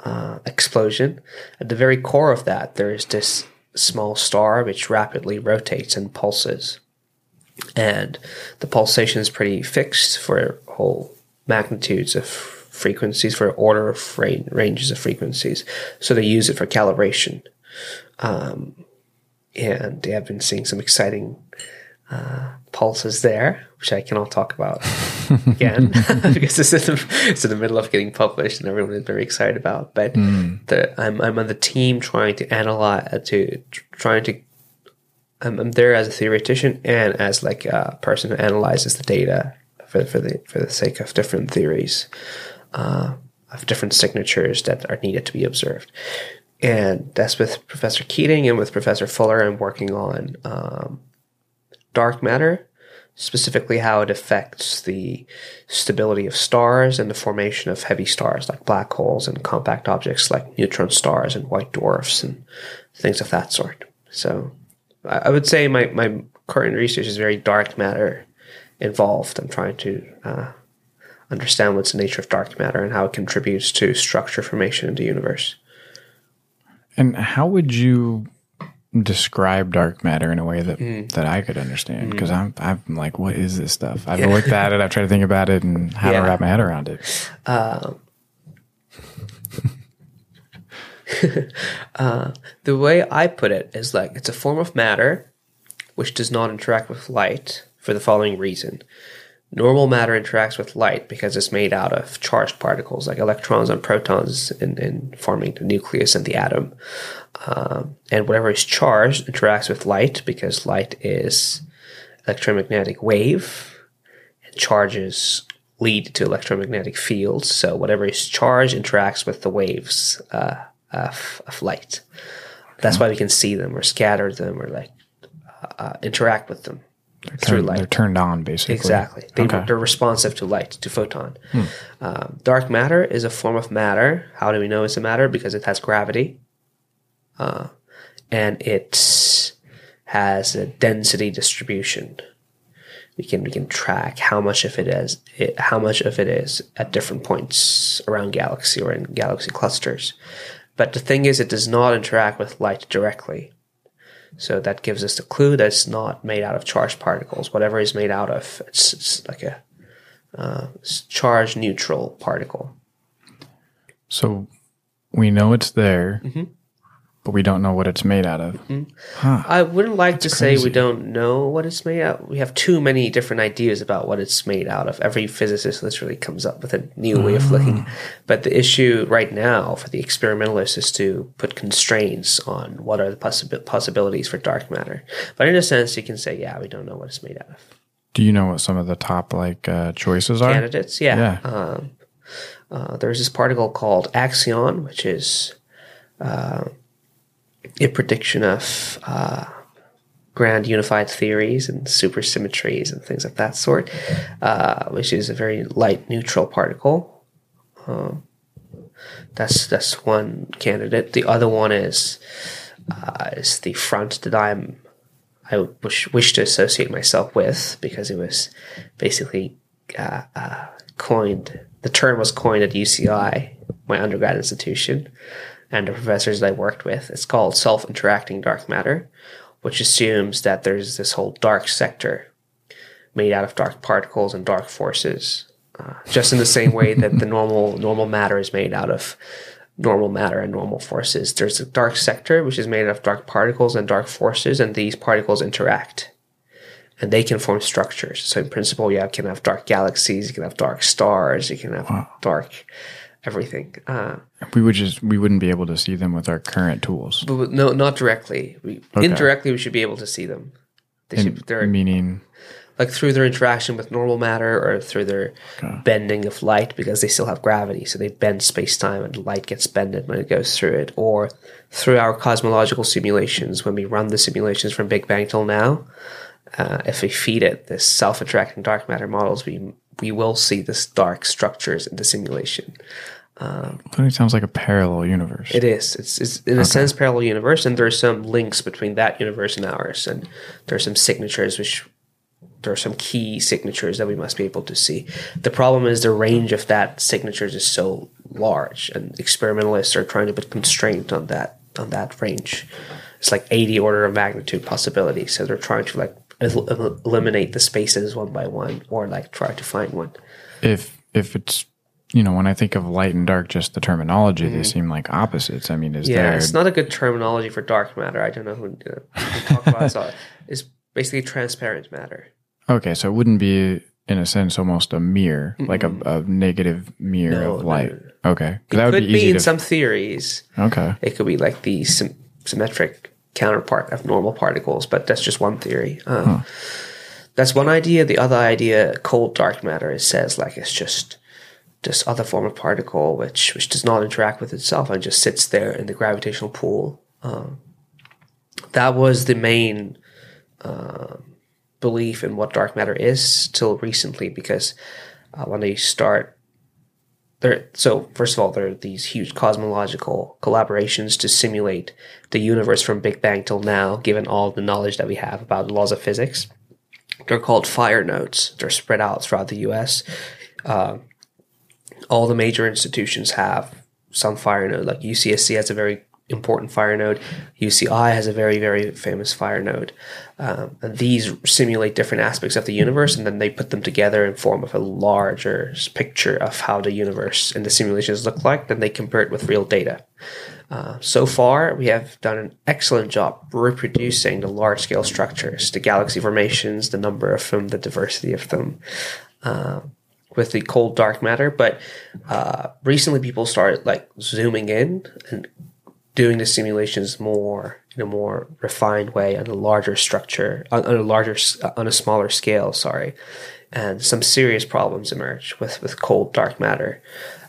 uh, explosion. At the very core of that, there is this small star which rapidly rotates and pulses. And the pulsation is pretty fixed for whole magnitudes of frequencies, for order of ra- ranges of frequencies. So they use it for calibration. Um, and they have been seeing some exciting uh, pulses there, which I cannot talk about again because it's in, the, it's in the middle of getting published and everyone is very excited about. But the, I'm I'm on the team trying to analyze to trying to. I'm, I'm there as a theoretician and as like a person who analyzes the data for for the for the sake of different theories, uh, of different signatures that are needed to be observed and that's with Professor Keating and with Professor Fuller. I'm working on um, dark matter, specifically how it affects the stability of stars and the formation of heavy stars like black holes and compact objects like neutron stars and white dwarfs and things of that sort. So I, would say my, my current research is very dark matter involved. I'm trying to uh, understand what's the nature of dark matter and how it contributes to structure formation in the universe. And how would you describe dark matter in a way that hmm. that I could understand? Hmm. Because I'm I'm like, what is this stuff? I've looked at it. I've tried to think about it and how Yeah. to wrap my head around it. Um, The way I put it is like it's a form of matter which does not interact with light for the following reason. Normal matter interacts with light because it's made out of charged particles like electrons and protons in, in forming the nucleus and the atom. Um, and whatever is charged interacts with light because light is electromagnetic wave and charges lead to electromagnetic fields. So whatever is charged interacts with the waves uh, of, of light. That's why we can see them or scatter them or like uh, interact with them through Turn- light. They're turned on, basically. Exactly. They, Okay. They're responsive to light, to photon. Um, dark matter is a form of matter. How do we know it's a matter? Because it has gravity. Uh, and it has a density distribution. We can we can track how much of it is it, how much of it is at different points around galaxy or in galaxy clusters. But the thing is, it does not interact with light directly. So that gives us the clue that it's not made out of charged particles. Whatever is made out of, it's, it's like a uh, charge neutral particle. So we know it's there, Mm-hmm. But we don't know what it's made out of. I wouldn't like to say we don't know what it's made out. Of. We have too many different ideas about what it's made out of. Every physicist literally comes up with a new way of looking. But the issue right now for the experimentalists is to put constraints on what are the possibi- possibilities for dark matter. But in a sense, you can say, yeah, we don't know what it's made out of. Do you know what some of the top like uh, choices are? candidates. Yeah. Yeah. Um, uh, there's this particle called axion, which is uh, a prediction of uh, grand unified theories and supersymmetries and things of that sort, uh, which is a very light neutral particle. Um, that's that's one candidate. The other one is uh, is the front that I'm I wish, wish to associate myself with because it was basically uh, uh, coined. The term was coined at UCI, my undergrad institution, and the professors I worked with. It's called self-interacting dark matter, which assumes that there's this whole dark sector made out of dark particles and dark forces, uh, just in the same way that the normal normal matter is made out of normal matter and normal forces. There's a dark sector which is made out of dark particles and dark forces, and these particles interact. And they can form structures. So in principle, you have, can have dark galaxies, you can have dark stars, you can have dark everything. Uh, We would just we wouldn't be able to see them with our current tools. but no, not directly. We, Indirectly, we should be able to see them. They should, Meaning, like through their interaction with normal matter or through their bending of light because they still have gravity so they bend space-time and light gets bended when it goes through it or through our cosmological simulations when we run the simulations from big bang till now uh, if we feed it this self-attracting dark matter models we we will see this dark structures in the simulation um, it sounds like a parallel universe. it is. It's, it's in a sense parallel universe, and there's some links between that universe and ours, and there's some signatures which there are some key signatures that we must be able to see. The problem is the range of that signatures is so large, and experimentalists are trying to put constraint on that on that range. It's like 80 order of magnitude possibility, so they're trying to like el- el- eliminate the spaces one by one, or like try to find one. if if it's you know when I think of light and dark, just the terminology, Mm-hmm. they seem like opposites. I mean, is Yeah, there? it's not a good terminology for dark matter. I don't know who uh, talk about. So it's basically transparent matter. okay, so it wouldn't be in a sense almost a mirror, like a, a negative mirror No, of light. no, no. Okay, It that would could be be, in some theories. okay, It could be like the sym- symmetric counterpart of normal particles, but that's just one theory. Um, That's one idea. The other idea, cold dark matter, it says like it's just this other form of particle which which does not interact with itself and just sits there in the gravitational pool. Um, that was the main um, belief in what dark matter is till recently, because uh, when they start there. So first of all, there are these huge cosmological collaborations to simulate the universe from Big Bang till now, given all the knowledge that we have about the laws of physics. They're called fire nodes. They're spread out throughout the U.S. Uh, all the major institutions have some fire node. Like UCSC has a very important fire node. UCI has a very, very famous fire node. Um, and these simulate different aspects of the universe, and then they put them together in form of a larger picture of how the universe and the simulations look like. Then they compare it with real data. Uh, so far, we have done an excellent job reproducing the large scale structures, the galaxy formations, the number of them, the diversity of them. Uh, with the cold dark matter, but uh, recently people started like zooming in and doing the simulations more in a more refined way on a larger structure, on, on a larger, on a smaller scale. Sorry, and some serious problems emerge with with cold dark matter.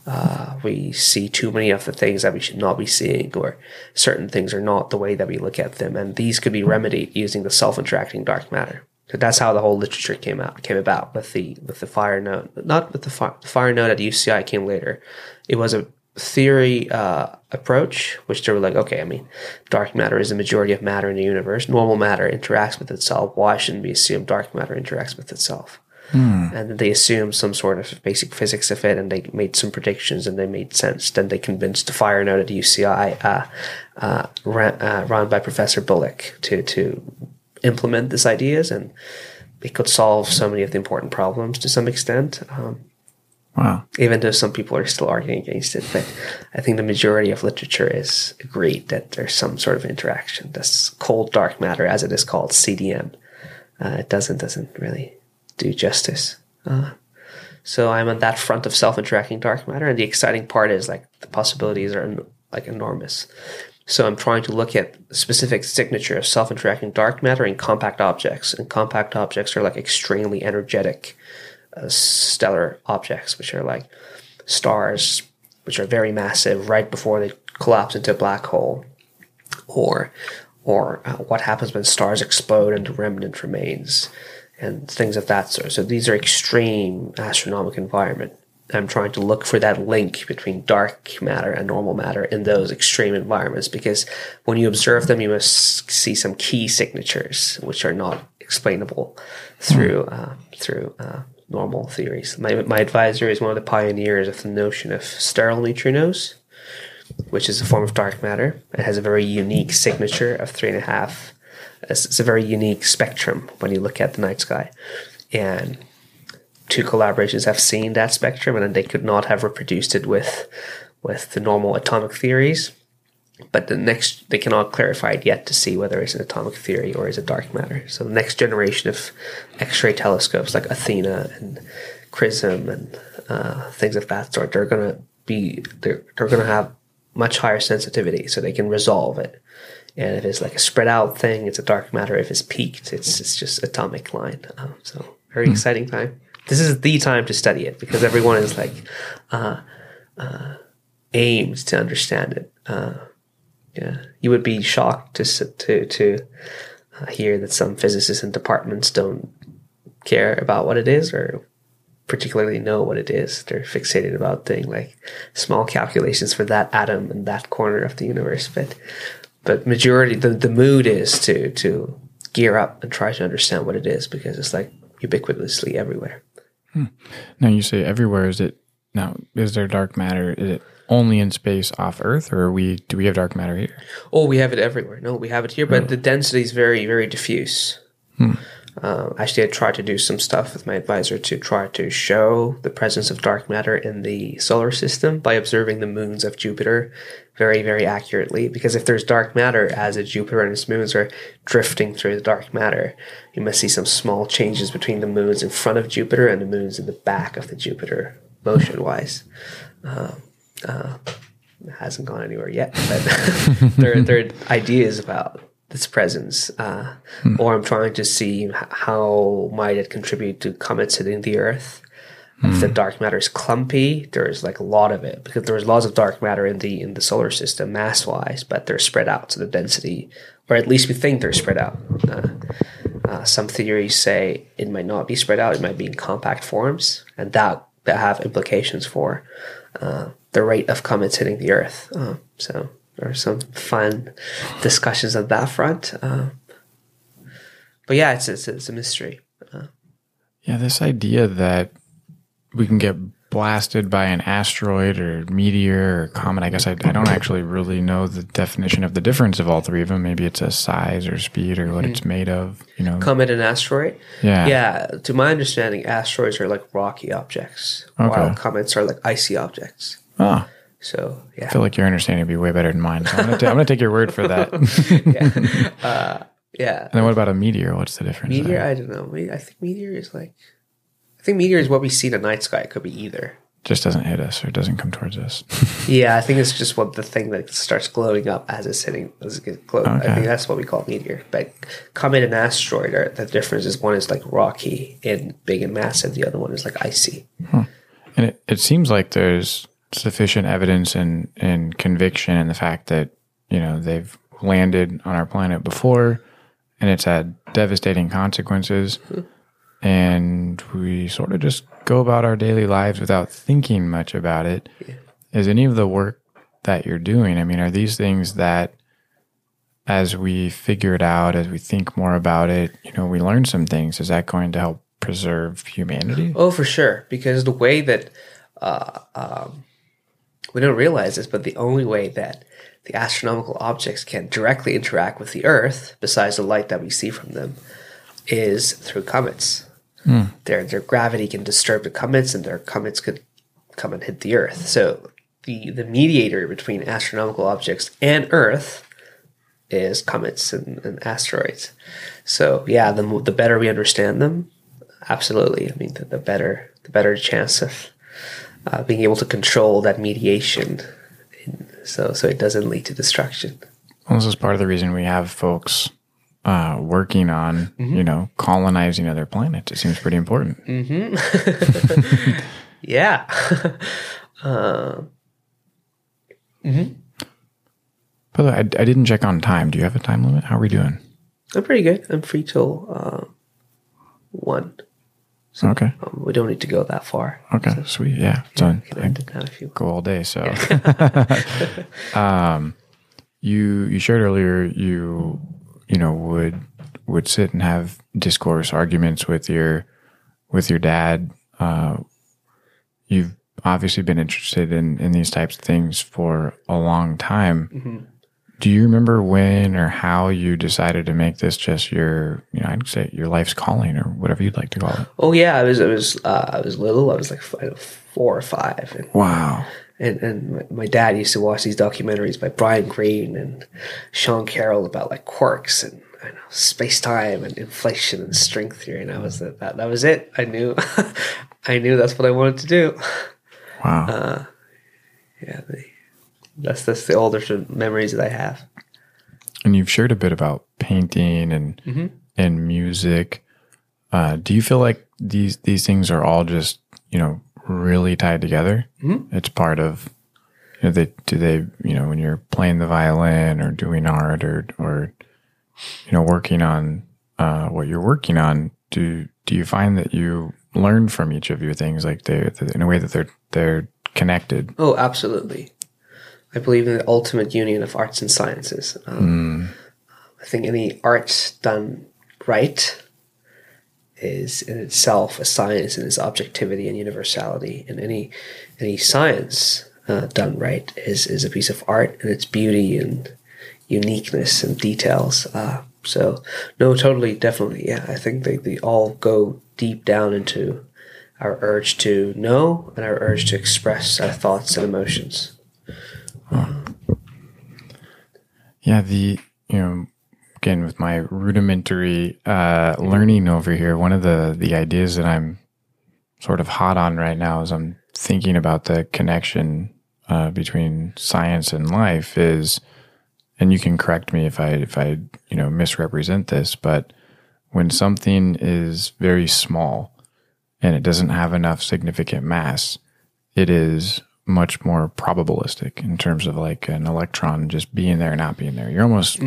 Uh, we see too many of the things that we should not be seeing, or certain things are not the way that we look at them, and these could be remedied using the self-interacting dark matter. So that's how the whole literature came out came about with the with the fire node, Not with the fire, the fire node at UCI came later. It was a theory uh, approach, which they were like, okay, I mean, dark matter is the majority of matter in the universe. Normal matter interacts with itself. Why shouldn't we assume dark matter interacts with itself? Hmm. And they assumed some sort of basic physics of it, and they made some predictions, and they made sense. Then they convinced the fire node at UCI, uh, uh, ran, uh, run by Professor Bullock, to to implement these ideas, and it could solve so many of the important problems to some extent. Um, wow! Even though some people are still arguing against it, but I think the majority of literature is agreed that there's some sort of interaction. This cold dark matter, as it is called, CDM, uh, it doesn't doesn't really do justice. Uh, so I'm on that front of self-interacting dark matter, and the exciting part is like the possibilities are like enormous. So I'm trying to look at specific signature of self-interacting dark matter in compact objects. And compact objects are like extremely energetic uh, stellar objects, which are like stars, which are very massive right before they collapse into a black hole, or or uh, what happens when stars explode and the remnant remains, and things of that sort. So these are extreme astronomical environment. I'm trying to look for that link between dark matter and normal matter in those extreme environments because when you observe them, you must see some key signatures which are not explainable through uh, through uh, normal theories. My my advisor is one of the pioneers of the notion of sterile neutrinos, which is a form of dark matter. It has a very unique signature of three and a half. It's, it's a very unique spectrum when you look at the night sky, and two collaborations have seen that spectrum and they could not have reproduced it with with the normal atomic theories. But the next they cannot clarify it yet to see whether it's an atomic theory or is it dark matter. So the next generation of X-ray telescopes like Athena and XRISM and uh, things of that sort, they're gonna be they're they're gonna have much higher sensitivity, so they can resolve it. And if it's like a spread out thing, it's a dark matter. If it's peaked, it's it's just atomic line. Um, so very hmm. exciting time this is the time to study it because everyone is like uh, uh, aimed to understand it. Uh, yeah, you would be shocked to to to uh, hear that some physicists and departments don't care about what it is or particularly know what it is. They're fixated about doing like small calculations for that atom in that corner of the universe. But but majority the, the mood is to to gear up and try to understand what it is because it's like ubiquitously everywhere. Hmm. Now you say everywhere. Is it now? Is there dark matter? Is it only in space off Earth, or we do we have dark matter here? Oh, we have it everywhere. No, we have it here, but the density is very very diffuse. Hmm. Uh, actually, I tried to do some stuff with my advisor to try to show the presence of dark matter in the solar system by observing the moons of Jupiter very, very accurately. Because if there's dark matter as a Jupiter and its moons are drifting through the dark matter, you must see some small changes between the moons in front of Jupiter and the moons in the back of the Jupiter, motion wise. Uh, uh, it hasn't gone anywhere yet, but there, are ideas about this presence, uh, hmm. or I'm trying to see how might it contribute to comets hitting the Earth. Hmm. If the dark matter is clumpy, there's like a lot of it because there's lots of dark matter in the in the solar system mass wise, but they're spread out, so the density, or at least we think they're spread out. Uh, uh, some theories say it might not be spread out; it might be in compact forms, and that that have implications for uh, the rate of comets hitting the Earth. Uh, so there are some fun discussions on that front. Uh, but yeah, it's, it's it's a mystery. Yeah, this idea that we can get blasted by an asteroid or meteor or comet. I guess I, I don't actually really know the definition of the difference of all three of them. Maybe it's a size or speed or what it's hmm. made of. You know, Comet and asteroid. Yeah. Yeah. To my understanding, asteroids are like rocky objects, while comets are like icy objects. oh, So yeah. I feel like your understanding would be way better than mine. So I'm gonna, ta- I'm gonna take your word for that. and uh, yeah. And then what about a meteor? What's the difference? Meteor, there? I don't know. I think meteor is like, I think meteor is what we see in the night sky. It could be either. just doesn't hit us or doesn't come towards us. Yeah, I think it's just what the thing that starts glowing up as it's hitting. As it gets glowing. I think that's what we call meteor. But comet and asteroid are the difference is one is like rocky and big and massive. The other one is like icy. And it, it seems like there's sufficient evidence and, and conviction in the fact that, you know, they've landed on our planet before and it's had devastating consequences. Hmm. And we sort of just go about our daily lives without thinking much about it. Is any of the work that you're doing, I mean, are these things that as we figure it out, as we think more about it, you know, we learn some things? Is that going to help preserve humanity? Oh, for sure. Because the way that uh, um, we don't realize this, but the only way that the astronomical objects can directly interact with the Earth, besides the light that we see from them, is through comets. Their their gravity can disturb the comets, and their comets could come and hit the Earth. So the the mediator between astronomical objects and Earth is comets and, and asteroids. So yeah, the the better we understand them, absolutely. I mean, the, the better the better chance of uh, being able to control that mediation, in, so so it doesn't lead to destruction. Well, this is part of the reason we have folks uh, working on, Mm-hmm. you know, colonizing other planets. It seems pretty important. Yeah. By the way, I, I didn't check on time. Do you have a time limit? How are we doing? I'm pretty good. I'm free till uh, one. So, Okay. Um, we don't need to go that far. Okay. Sweet. Yeah. So I Connected now if you go all day. So, um, you you shared earlier you you know would would sit and have discourse arguments with your with your dad. Uh, you've obviously been interested in in these types of things for a long time. Do you remember when or how you decided to make this just your, you know, I'd say your life's calling or whatever you'd like to call it? Oh yeah, I was I was uh, I was little. I was like four or five, and Wow. And and my- dad used to watch these documentaries by Brian Greene and Sean Carroll about like quarks and I know space time and inflation and string theory, and I was that that, that was it. I knew I knew that's what I wanted to do. Wow. Yeah, the, that's that's the older memories that I have. and you've shared a bit about painting and and music. Uh, do you feel like these these things are all just you know really tied together? Mm-hmm. It's part of. You know, they do they you know when you're playing the violin or doing art or or you know working on uh, what you're working on. Do do you find that you learn from each of your things like they in a way that they're they're connected? Oh, absolutely. I believe in the ultimate union of arts and sciences. Um, I think any art done right is in itself a science in its objectivity and universality, and any any science uh, done right is is a piece of art in its beauty and uniqueness and details. Uh, so, no, totally, definitely, yeah. I think they, they all go deep down into our urge to know and our urge to express our thoughts and emotions. Yeah, the you know again with my rudimentary uh, learning over here, one of the the ideas that I'm sort of hot on right now as I'm thinking about the connection uh, between science and life is, and you can correct me if I if I you know misrepresent this, but when something is very small and it doesn't have enough significant mass, it is much more probabilistic in terms of like an electron just being there, not being there. You're almost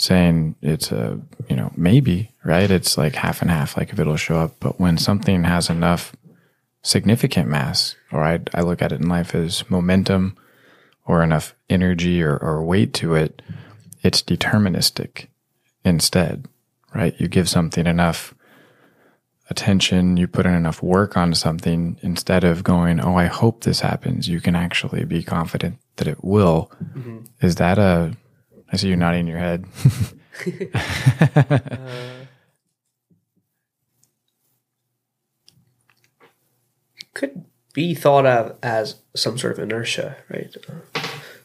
saying it's a, you know, maybe, right? It's like half and half, like if it'll show up. But when something has enough significant mass, or I, I look at it in life as momentum or enough energy or, or weight to it, it's deterministic instead, right? You give something enough attention, you put in enough work on something instead of going, oh, I hope this happens. You can actually be confident that it will. Mm-hmm. Is that a, I see you nodding your head. could be thought of as some sort of inertia, right? Uh,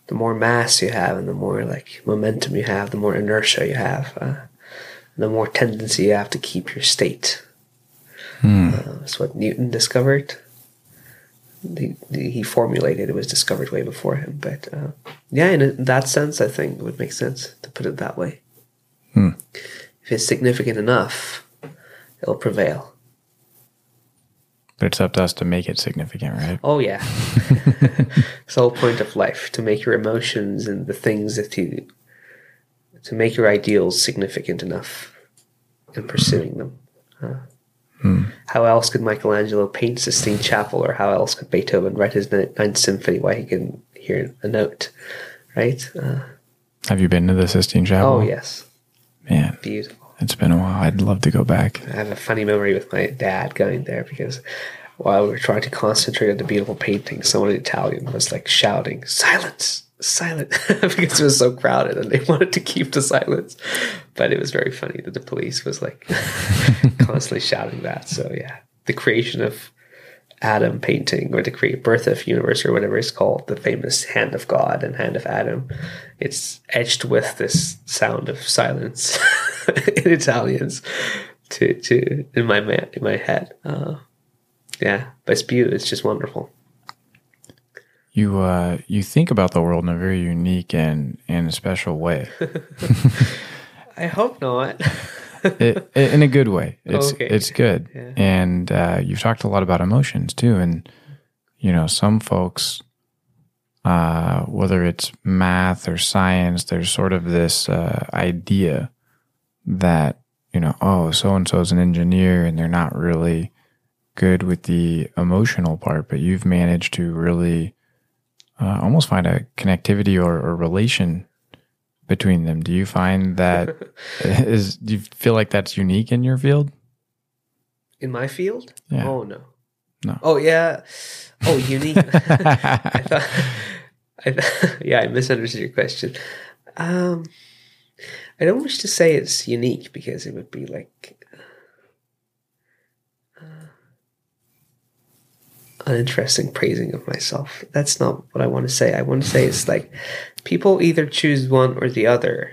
the more mass you have and the more like momentum you have, the more inertia you have, uh, the more tendency you have to keep your state. Uh, that's what Newton discovered. The, the, he formulated it was discovered way before him, but uh, yeah, in that sense, I think it would make sense to put it that way. If it's significant enough, it'll prevail. But it's up to us to make it significant, right? Oh yeah, it's the whole point of life to make your emotions and the things that you to make your ideals significant enough in pursuing them. Uh, How else could Michelangelo paint Sistine Chapel, or how else could Beethoven write his Ninth Symphony while he can hear a note, right? Uh, Have you been to the Sistine Chapel? oh yes, Man, beautiful. it's been a while. I'd love to go back. I have a funny memory with my dad going there because while we were trying to concentrate on the beautiful painting, someone in Italian was like shouting, "Silence! Silent!" because it was so crowded and they wanted to keep the silence. But it was very funny that the police was like constantly shouting that. So yeah, the creation of Adam painting or the create birth of universe or whatever it's called, the famous hand of God and hand of Adam. It's etched with this sound of silence in Italians to to in my in my head. Uh, yeah, but it's beautiful. It's just wonderful. You uh, you think about the world in a very unique and and special way, I hope not. it, it- in a good way. It's Okay. it's good, Yeah. and uh, you've talked a lot about emotions too. And you know, some folks, uh, whether it's math or science, there's sort of this uh, idea that you know, oh, so and so is an engineer, and they're not really good with the emotional part, but you've managed to really uh, almost find a connectivity or, or relation between them. Do you find that is? Do you feel like that's unique in your field? in my field? Yeah. Oh no. No. Oh yeah. Oh, unique. I thought. I th- yeah, I misunderstood your question. Um, I don't wish to say it's unique because it would be like uninteresting praising of myself. That's not what I want to say. I want to say it's like people either choose one or the other.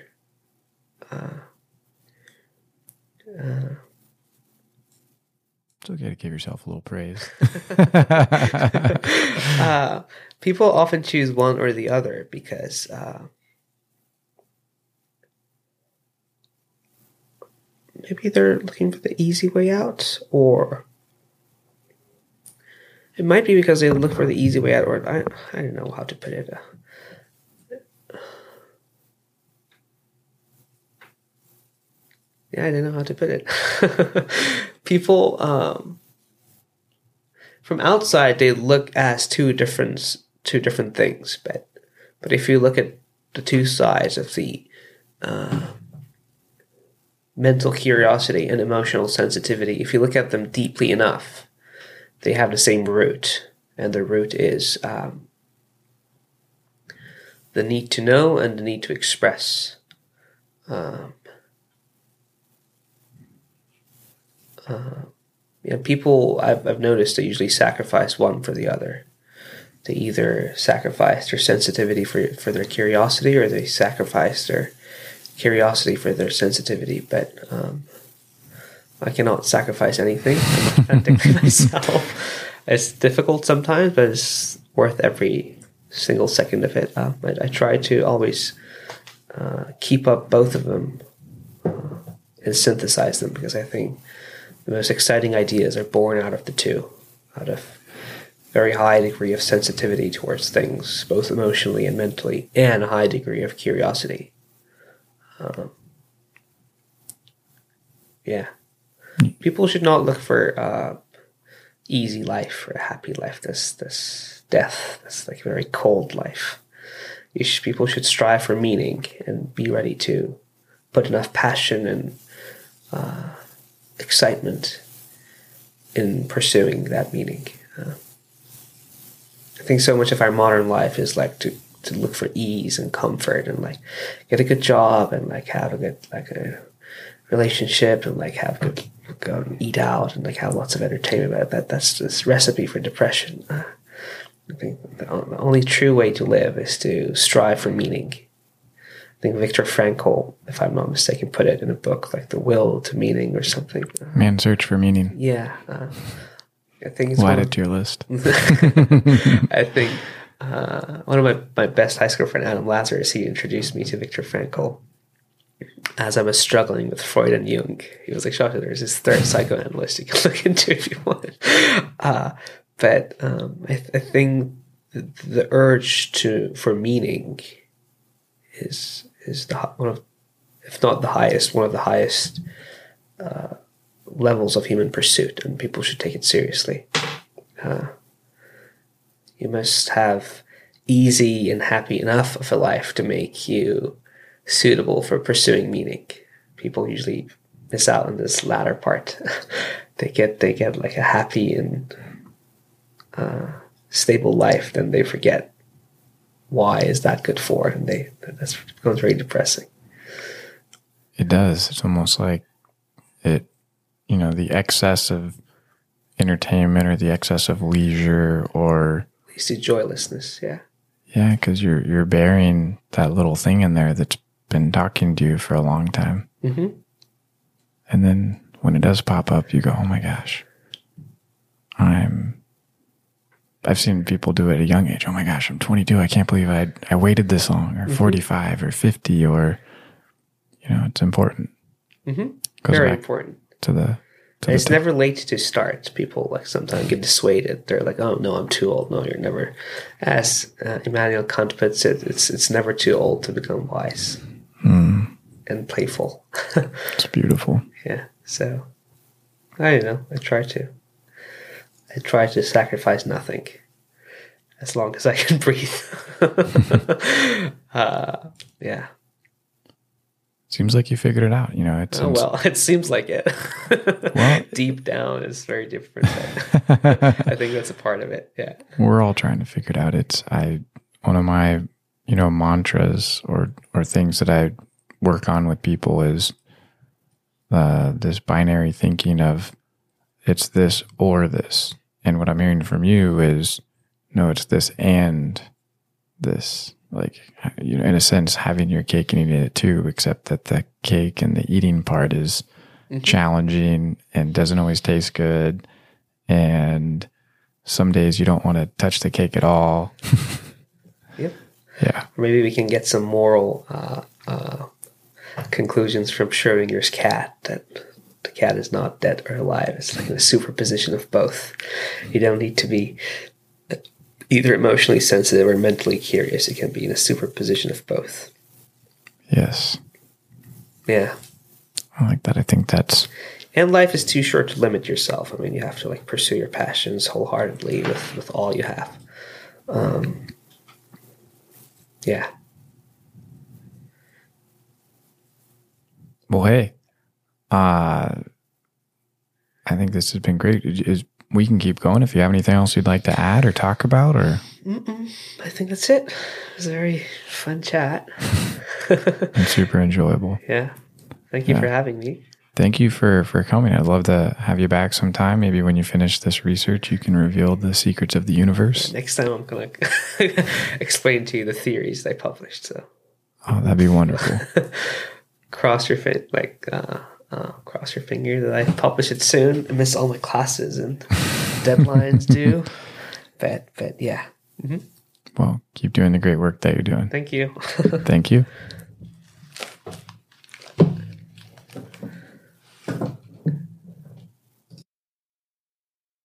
It's okay to give yourself a little praise. uh, people often choose one or the other because uh, maybe they're looking for the easy way out, or it might be because they look for the easy way out, or I, I don't know how to put it. Yeah, I don't know how to put it. people um, from outside they look as two different two different things, but but if you look at the two sides of the uh, mental curiosity and emotional sensitivity, if you look at them deeply enough, they have the same root, and the root is um, the need to know and the need to express. Um, yeah, people I've, I've noticed they usually sacrifice one for the other. They either sacrifice their sensitivity for for their curiosity, or they sacrifice their curiosity for their sensitivity. But um, I cannot sacrifice anything authentically myself. It's difficult sometimes, but it's worth every single second of it. Um, I, I try to always uh, keep up both of them uh, and synthesize them because I think the most exciting ideas are born out of the two, out of very high degree of sensitivity towards things, both emotionally and mentally, and a high degree of curiosity. Um, yeah, people should not look for uh, easy life or a happy life. This this death. This like a very cold life. Should, people should strive for meaning and be ready to put enough passion and uh, excitement in pursuing that meaning. Uh, I think so much of our modern life is like to to look for ease and comfort and like get a good job and like have a good like a relationship and like have good go and eat out and like have lots of entertainment. That, that that's this recipe for depression. Uh, I think the the only true way to live is to strive for meaning. I think Viktor Frankl, if I'm not mistaken, put it in a book like "The Will to Meaning" or something. Uh, Man, search for meaning. yeah, uh, I think We'll add it to your list. I think uh, one of my, my best high school friend, Adam Lazarus, he introduced me to Viktor Frankl as I was struggling with Freud and Jung. He was like, Shasha, there's this third psychoanalyst you can look into if you want. Uh, but um, I, I think the, the urge to for meaning is is the one of, if not the highest, one of the highest uh, levels of human pursuit, and people should take it seriously. You must have easy and happy enough of a life to make you suitable for pursuing meaning. People usually miss out on this latter part. they get they get like a happy and uh, stable life, then they forget why is that good for, and they that's becomes very depressing. It does. It's almost like it, you know, the excess of entertainment or the excess of leisure or Leads to joylessness. Yeah. yeah, because you're you're burying that little thing in there that's been talking to you for a long time, hmm and then when it does pop up, you go, "Oh my gosh, I'm." I've seen people do it at a young age. Oh my gosh, I'm 22. I can't believe I I waited this long, or 45, or 50, or you know, it's important. hmm Very important. to the to the It's never late to start. People like sometimes get dissuaded. They're like, "Oh no, I'm too old." No, you're never. As uh, Immanuel Kant puts it, it's it's never too old to become wise and playful. It's beautiful. yeah. So I don't know. I try to. I try to sacrifice nothing, as long as I can breathe. uh, yeah. Seems like you figured it out. You know, it's, Oh well, it seems like it. Well- Deep down, it's very different. I think that's a part of it. Yeah. we're all trying to figure it out. It's I one of my you know mantras or or things that I work on with people is uh, this binary thinking of it's this or this, and what I'm hearing from you is no, it's this and this. Like you know, in a sense, having your cake and eating it too, except that the cake and the eating part is challenging and doesn't always taste good, and some days you don't want to touch the cake at all. Yep. Yeah. Or maybe we can get some moral uh, uh, conclusions from Schrodinger's cat that the cat is not dead or alive. It's like a superposition of both. You don't need to be either emotionally sensitive or mentally curious. It can be in a superposition of both. Yes. Yeah. I like that. I think that's And life is too short to limit yourself. I mean, you have to like pursue your passions wholeheartedly with, with all you have. Um, yeah. well. Hey, uh, I think this has been great. Is we can keep going if you have anything else you'd like to add or talk about, or I think that's it. It was a very fun chat. and super enjoyable. Yeah. Thank you for having me. Thank you for for coming. I'd love to have you back sometime. Maybe when you finish this research, you can reveal the secrets of the universe. Next time I'm to explain to you the theories they published. So Oh, that'd be wonderful. cross your fin- like uh, uh, cross your finger that I publish it soon. I miss all my classes and deadlines due. But but yeah. well, keep doing the great work that you're doing. Thank you. Thank you.